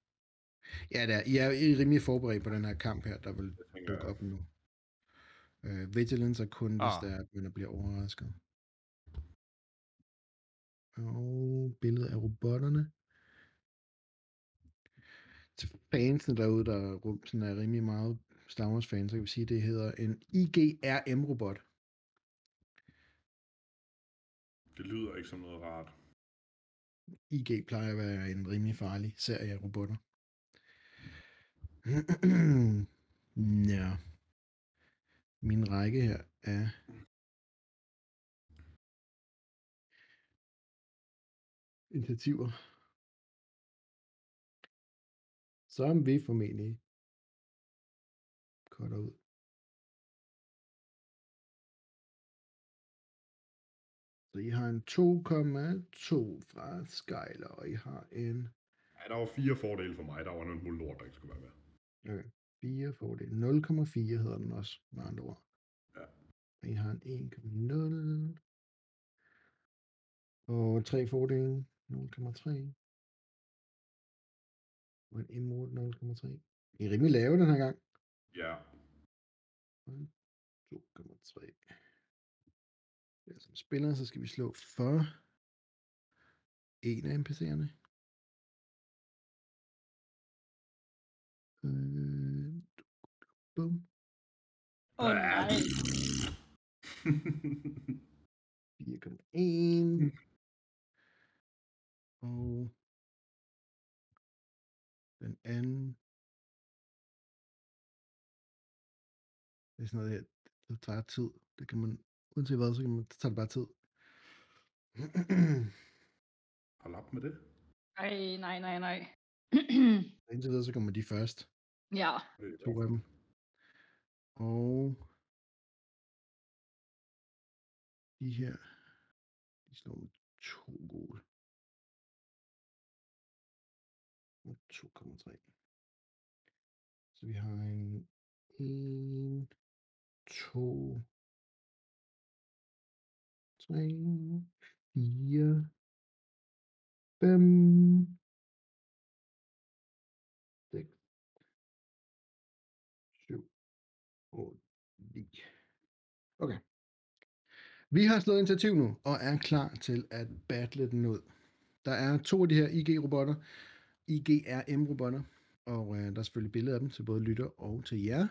Ja, det er. I er, I er rimelig forberedt på den her kamp her, der vil dukke op nu. Øh, vigilance er kun, hvis Ah. der er, man bliver overrasket. Og billedet af robotterne. Til fansene derude, der rum- sådan er rimelig meget Star Wars fans, så kan vi sige, at det hedder en IGRM-robot. Det lyder ikke som noget rart. IG plejer at være en rimelig farlig serie af robotter. ja. Min række her er initiativer. Som vi formentlig cutter ud. Så I har en 2,2 fra Skyler, og I har en Ja, der var fire fordele for mig. Der var noget lort, der ikke skulle være med. Okay. 4 fordel. 0,4 hedder den også, med andre ord. Ja. Og I har en 1,0. Og 3 fordele. 0,3. Og en imod 0,3. I er rimelig lave den her gang. Ja, 2,3. Ja, som spiller, så skal vi slå for en af NPC'erne. Øh, bum. Åh oh, nej. 4,1. Og den anden. Det er sådan noget, her, det tager tid. Det kan man, uanset hvad, så kan man, det tager det bare tid. Hold op med det. Ej, nej, nej, nej. Indtil videre, så kommer de først. ja. To af dem. Og de her, de slår med to gode. Og 2,3. Så vi har en 1, 2, 3, 4, 5, 6, 7, 8, 9. Okay. Vi har slået initiativ nu, og er klar til at battle den ud. Der er to af de her IG-robotter, IGRM-robotter, og øh, der er selvfølgelig billeder af dem til både lytter og til jer.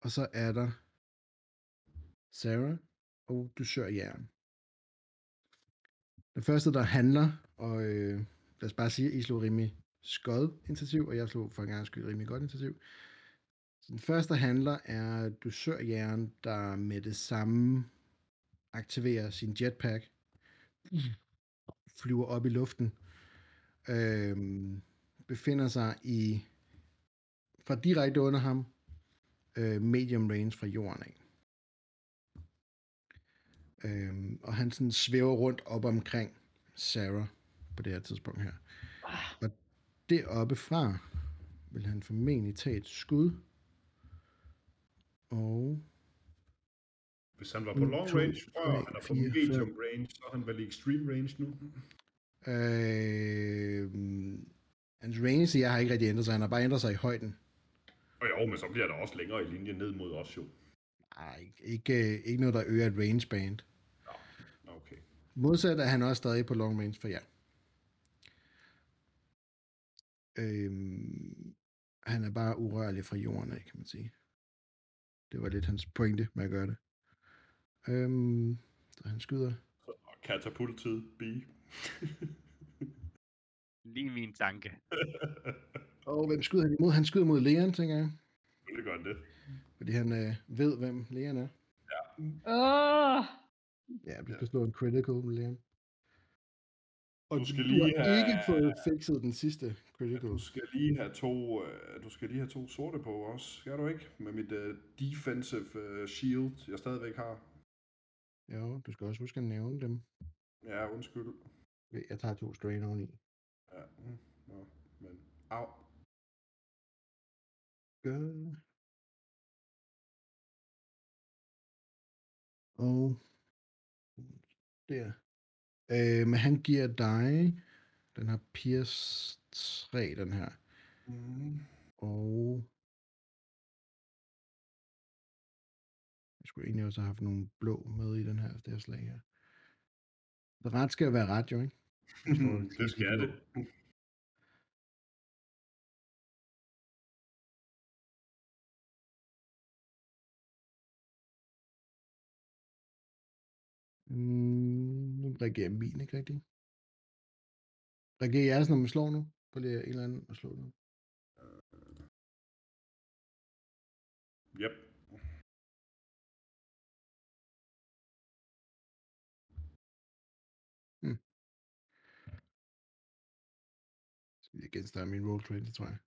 Og så er der Sarah og Dusør Jern. Den første, der handler, og øh, lad os bare sige, at I slog rimelig skød initiativ, og jeg slog for en gang skyld rimelig godt initiativ. Så den første handler er Dusør Jern, der med det samme aktiverer sin jetpack, flyver op i luften. øh, befinder sig i fra direkte under ham, øh, medium range fra jorden af. Øhm, og han sådan svæver rundt op omkring Sarah på det her tidspunkt her. Og deroppe fra vil han formentlig tage et skud. Og Hvis han var på long to, range før, tre, han er på fire, medium range, så er han vel i extreme range nu. øh, hans range, jeg har ikke rigtig ændret sig. Han har bare ændret sig i højden. Og jo, men så bliver der også længere i linje ned mod os jo. Nej, ikke, ikke, ikke noget, der øger et range band. Modsat er han også stadig på long range for jer. Øhm, han er bare urørlig fra jorden af, kan man sige. Det var lidt hans pointe med at gøre det. Øhm, så han skyder. Og katapulttid, B. Lige min tanke. Og hvem skyder han imod? Han skyder mod Leon, tænker jeg. Selvfølgelig gør han det. Fordi han øh, ved, hvem Leon er. Åh, Ja, vi skal slå en critical Leon. Og Du skal du lige har have- ikke fået fikset den sidste critical. Du skal lige have to, øh, du skal lige have to sorte på også, skal du ikke? Med mit uh, defensive uh, shield, jeg stadigvæk har. Jo, du skal også huske at nævne dem. Ja, undskyld. Jeg tager to strain oveni. Ja, mm, nå, men au. Gør. Og der. Øh, men han giver dig, den har Pierce 3, den her. Mm. Og jeg skulle egentlig også have haft nogle blå med i den her, det her slag her. Ret skal være ret, jo, ikke? det skal det. Mm, nu reagerer min ikke rigtigt. Reagerer jeres, når man slår nu? På lige en eller anden at slå nu. Yep. Skal vi igen starte min roll 20, tror jeg.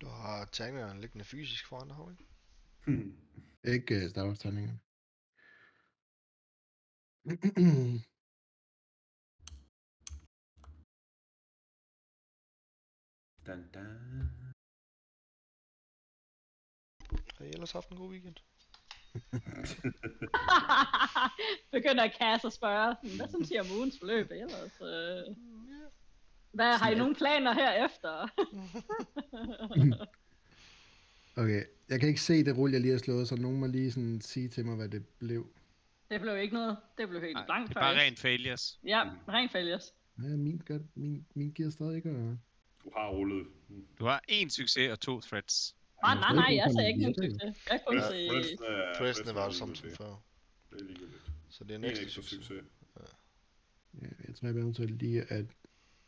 Du har terningerne liggende fysisk foran dig, har du ikke? Ikke uh, Star Wars tegningerne. Dan, dan. Har I ellers haft en god weekend? Begynder at kasse og spørge, sådan, hvad som siger om ugens forløb ellers? Øh, hvad, har I nogle planer herefter? okay, jeg kan ikke se det rulle, jeg lige har slået, så nogen må lige sådan sige til mig, hvad det blev. det blev ikke noget. Det blev helt Nej, blankt det er bare faktisk. rent failures. Ja, rent failures. Ja, min, gør, min, min giver stadig ikke at... Du har rullet. Du har én succes og to threats. Nej, må nej, stadig nej, jeg komme ikke nogen succes. Jeg kan kun Ja, se... Er- Fredsen var er som før. Det er ligegyldigt. Så det er ekstra succes. succes. Ja, jeg tror, jeg bliver nødt til lige at...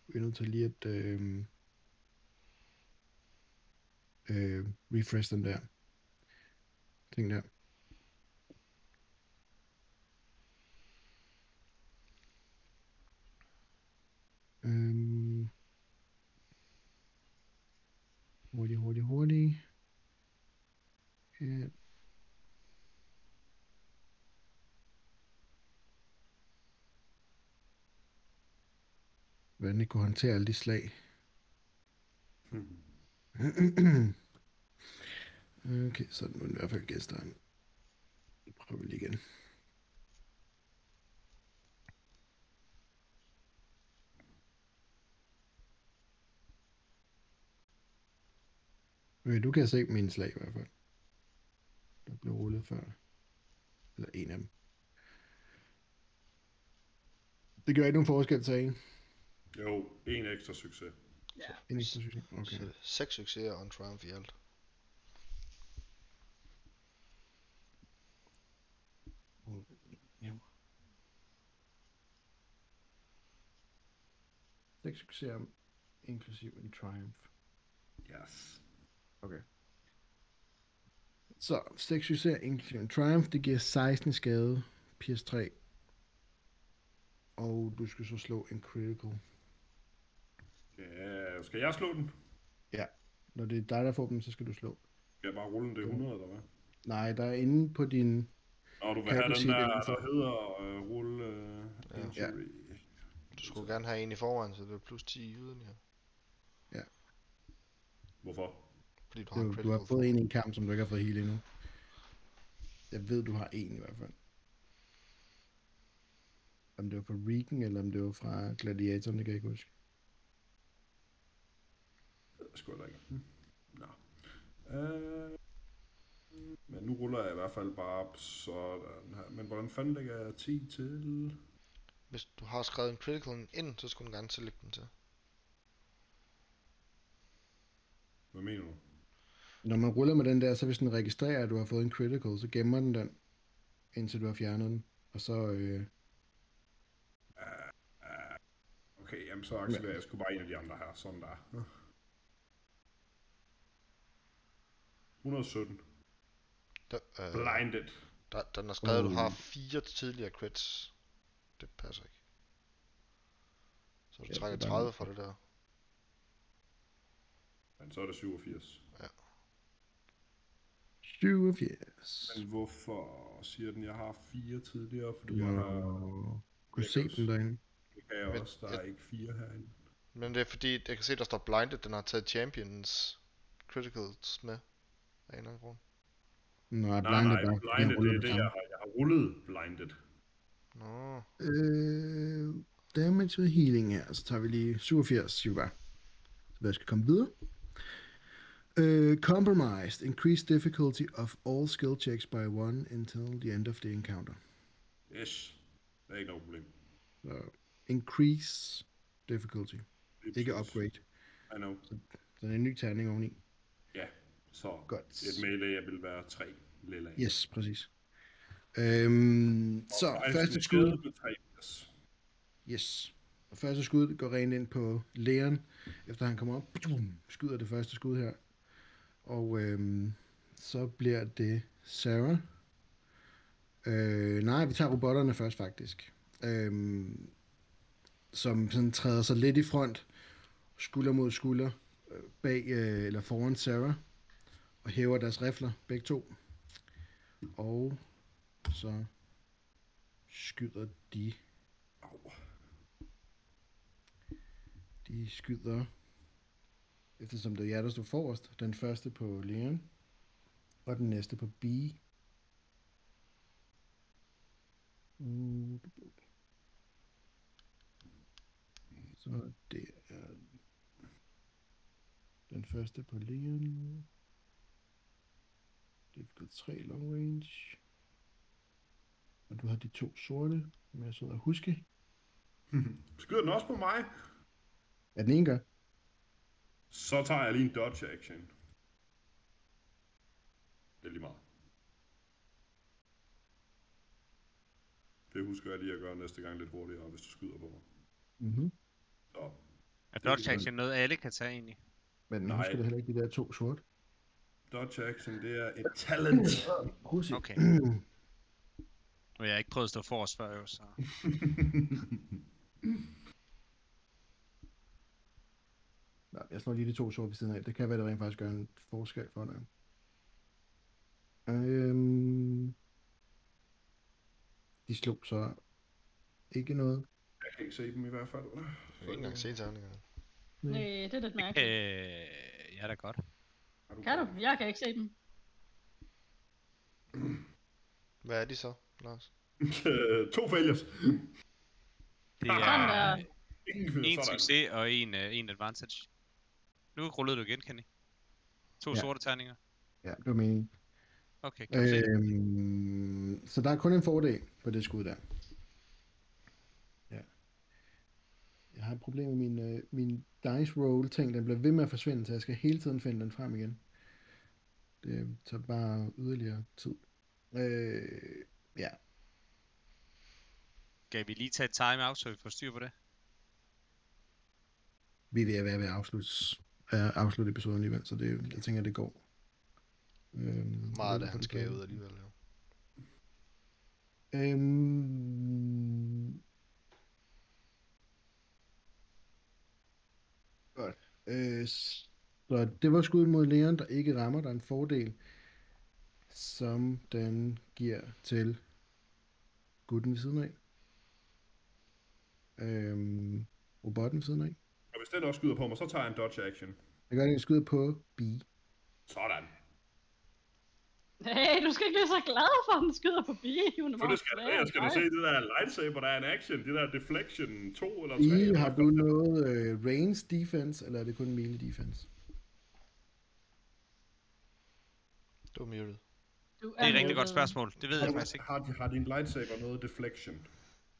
Jeg er nødt til lige at... Øh, øh, refresh den der. Ting der. Øhm, hurtig, hurtig, hurtig. Ja. Hvordan jeg kunne håndtere alle de slag. okay, så er det nu i hvert fald gæsteren. Vi prøver lige igen. Okay, du kan se mine slag i hvert fald. Der blev rullet før. Eller en af dem. Det gør ikke nogen forskel, sagde I. Jo, en ekstra succes. En ekstra succes. Okay. Så seks succeser og en triumph i alt. Seks succeser, inklusiv en triumph. Yes. Okay. Så, 6 succes, inklusive en triumph, det giver 16 i skade, PS3. Og du skal så slå en critical. Ja, skal jeg slå den? Når det er dig, der får dem, så skal du slå. Skal jeg bare rulle den det 100, eller hvad? Nej, der er inde på din... Nå, du vil have den der, der hedder øh, rulle øh, Ja. injury. Du skulle gerne have en i forvejen, så det er plus 10 yderligere. Hvorfor? Fordi du har Du, du har fået en i en kamp, som du ikke har fået hele endnu. Jeg ved, du har en i hvert fald. Om det var fra Regan, eller om det var fra Gladiatoren, det kan jeg ikke huske. Det ved jeg ikke. Hm. Nå. Øh, men nu ruller jeg i hvert fald bare op sådan her. Men hvordan fanden lægger jeg 10 til? Hvis du har skrevet en critical ind, så skulle du gerne tillægge den til. Hvad mener du? Når man ruller med den der, så hvis den registrerer, at du har fået en critical, så gemmer den den, indtil du har fjernet den. Og så, øh, Okay, jamen så accelererer jeg sgu bare en af de andre her. Sådan der. Nå. 117. Der, øh, Blinded. der, den har skrevet, at du har Uh. fire tidligere crits. Det passer ikke. Så du Ja, trækker det er 30 for det der. Men så er det 87. 87. Men hvorfor siger den, jeg har fire tidligere? Fordi Du jeg må har... kunne se den derinde. Det kan jeg Men- også. Der er ikke fire herinde. Men det er fordi, jeg kan se, der står blinded, den har taget champions criticals med. Af en eller anden grund. Nej, Nej, blinded nej, han blinded, det er det, jeg har. Jeg har rullet blinded. Nå, Øh, damage og healing her, så tager vi lige 87, siger vi bare. Så jeg skal komme videre. Uh, compromised. Increase difficulty of all skill checks by one until the end of the encounter. Yes. Det er ikke noget problem. Så increase difficulty. Det er Ikke upgrade. I know. Så det er en ny terning oveni. Ja, så Godt. et melee vil være 3 lilla. Yes, præcis. Øhm, så Og første skud. skade på 3. Yes. Og første skud går rent ind på Leon, efter han kommer op. Boom, skyder det første skud her. Og øhm, så bliver det Sarah. Øh, nej, vi tager robotterne først faktisk. Øhm, som sådan træder sig lidt i front, skulder mod skulder, øh, bag øh, eller foran Sarah, og hæver deres rifler, begge to. Og så skyder de Au. De skyder, eftersom det er jer, der stod forrest, den første på Leon, og den næste på B. Mm. Så det er den første på Leon. Difficult 3 long range. Og du har de to sorte, som jeg sidder og huske. Skyder den også på mig? Er den ene gør? Så tager jeg lige en dodge action. Det er lige meget. Det husker jeg lige at gøre næste gang lidt hurtigere, hvis du skyder på mig. Mhm. Så, Er dodge action noget, alle kan tage egentlig? Men Nej. Nej. husker du heller ikke de der to sorte? dodge action, det er et talent. Okay. Og jeg har ikke prøvet at stå forrest før jo, så... Nej, jeg slår lige de to sorte ved siden af. Det kan være, det rent faktisk gør en forskel for dig. Øhm, de slog så ikke noget. jeg kan ikke se dem i hvert fald. jeg kan ikke engang se terningerne. Nej, det er lidt mærkeligt. Øh, ja, da godt. Har du Kan du? Jeg kan ikke se dem. Hvad er de så, Lars? Øh, to failures. Det Sådan er. Ingen en succes og en, uh, en advantage. Nu rullede du igen, Kenny. To Ja. sorte terninger. Ja, det var meningen. Okay, kan du se? Øhm, så der er kun en fordel på det skud der. Ja. Jeg har et problem med min, øh, min dice roll ting. Den bliver ved med at forsvinde, så jeg skal hele tiden finde den frem igen. Det tager bare yderligere tid. Øh, ja, Skal vi lige tage et time-out, så vi får styr på det? vi er ved at være ved at afslutte, uh, afslutte episoden alligevel, så det, jeg tænker, det går. Øhm, Meget af han skal ud alligevel. Jo. Øhm... Godt. Øh, så det var skud mod Leon, der ikke rammer. Der er en fordel, som den giver til gutten ved siden af. Øhm, robotten ved siden af. Og hvis den også skyder på mig, så tager jeg en dodge action. Jeg gør det, jeg skyder på B. Sådan. Hey, du skal ikke blive så glad for, at den skyder på bi. Hun er For det skal, jeg skal da se det der lightsaber, der er en action. Det der deflection 2 eller 3. B, har du noget øh, range defense, eller er det kun melee defense? Du er muted. Du Det er et rigtig godt spørgsmål. Det ved jeg Har, faktisk ikke. har, har din lightsaber noget deflection?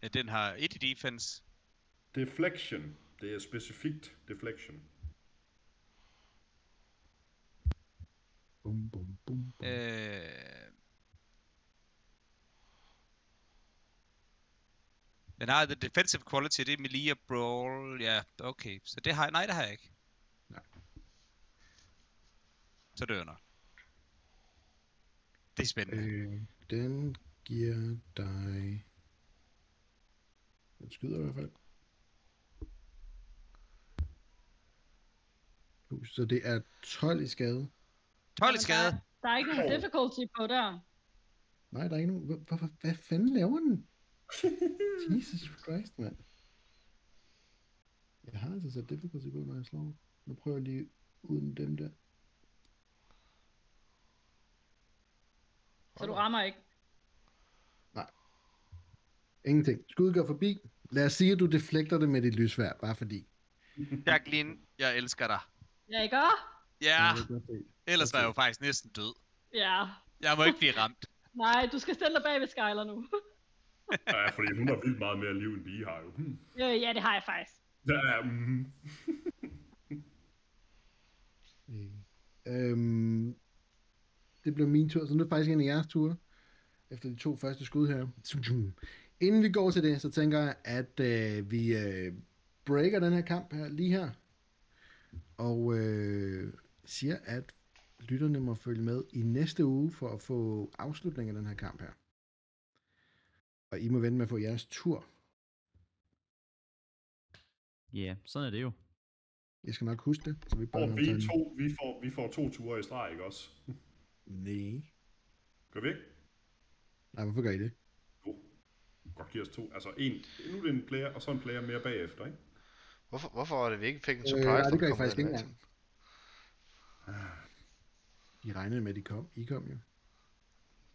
Ja, den har et i defense. Deflection. Det er specifikt deflection. Bum, bum, bum, bum. Øh... Den har the defensive quality, det er melee og brawl. Ja, okay. Så det har jeg... Nej, det har jeg ikke. Nej. Så dør jeg nok. Det er spændende. Øh, den giver dig... Den skyder i hvert fald. Uh, Så det er 12 i skade. 12 i skade. Der, der er ikke nogen difficulty på der. Nej, der er ikke nogen... Hvad, hvad, hvad fanden laver den? Jesus Christ, mand. Jeg har altså sat difficulty på, når jeg slår. Nu prøver jeg lige uden dem der. Så du rammer ikke. Ingenting. Skud går forbi. Lad os sige, at du deflekter det med dit lysvær, bare fordi. Jacqueline, jeg elsker dig. Ja, ikke? Ja, er ellers var jeg jo faktisk næsten død. Ja. Jeg må ikke blive ramt. Nej, du skal stille dig bag ved Skyler nu. Ja, fordi hun har vildt meget mere liv, end vi har jo. Hmm. øh, ja, det har jeg faktisk. Ja, mm. Øh, Øhm, det blev min tur, så nu er det faktisk en af jeres ture. Efter de to første skud her. Inden vi går til det, så tænker jeg, at øh, vi øh, breaker den her kamp her, lige her. Og øh, siger, at lytterne må følge med i næste uge for at få afslutning af den her kamp her. Og I må vente med at få jeres tur. Ja, sådan er det jo. Jeg skal nok huske det, så vi bare Og vi, to, vi, får, vi får to ture i streg, ikke også? Nej. Gør vi ikke? Nej, hvorfor gør I det? Jo. Godt give os to. Altså en, nu er det en player, og så en player mere bagefter, ikke? Hvorfor, hvorfor var det, vi ikke fik en Øh, surprise? nej, da det gør I kom faktisk ikke engang. De regnede med, at de kom. I kom jo.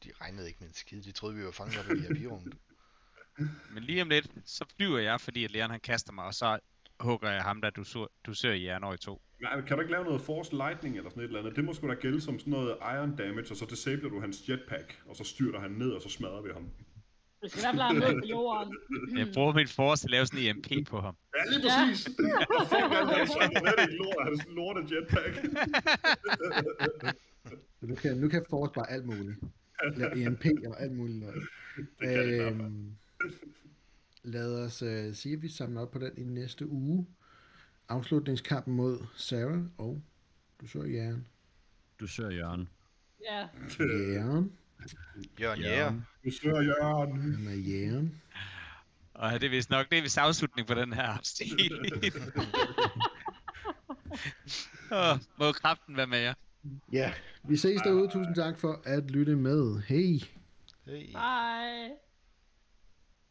De regnede ikke med en skid. De troede, vi var fanget op i VIP-rummet. Men lige om lidt, så flyver jeg, fordi at Leon han kaster mig, og så hugger jeg ham, der du, sur, du ser i hjernen over i to. Nej, kan du ikke lave noget force lightning eller sådan et eller andet? Det må sgu da gælde som sådan noget iron damage, og så disabler du hans jetpack, og så styrter han ned, og så smadrer vi ham. Du skal i hvert fald have ham ned på jorden. Jeg bruger min force til at lave sådan en EMP på ham. Ja, lige Ja. præcis! Og fuck, han er så ret i lort, hans lorte jetpack. Nu kan, nu kan Force bare alt muligt. Lave EMP og alt muligt. Noget. Det kan det i hvert fald. Øhm, lad os uh, sige, at vi samler op på den i næste uge. Afslutningskampen mod Sarah og du så Jern. Du søger Jørgen. Ja. Jern. Jørgen Jæger. Vi søger Jørgen. Han er Jern. Og det er vist nok, det er vist afslutning på den her afsnit. Åh, må kraften være med jer. Ja, vi ses derude. Tusind tak for at lytte med. Hej. Hey. Bye.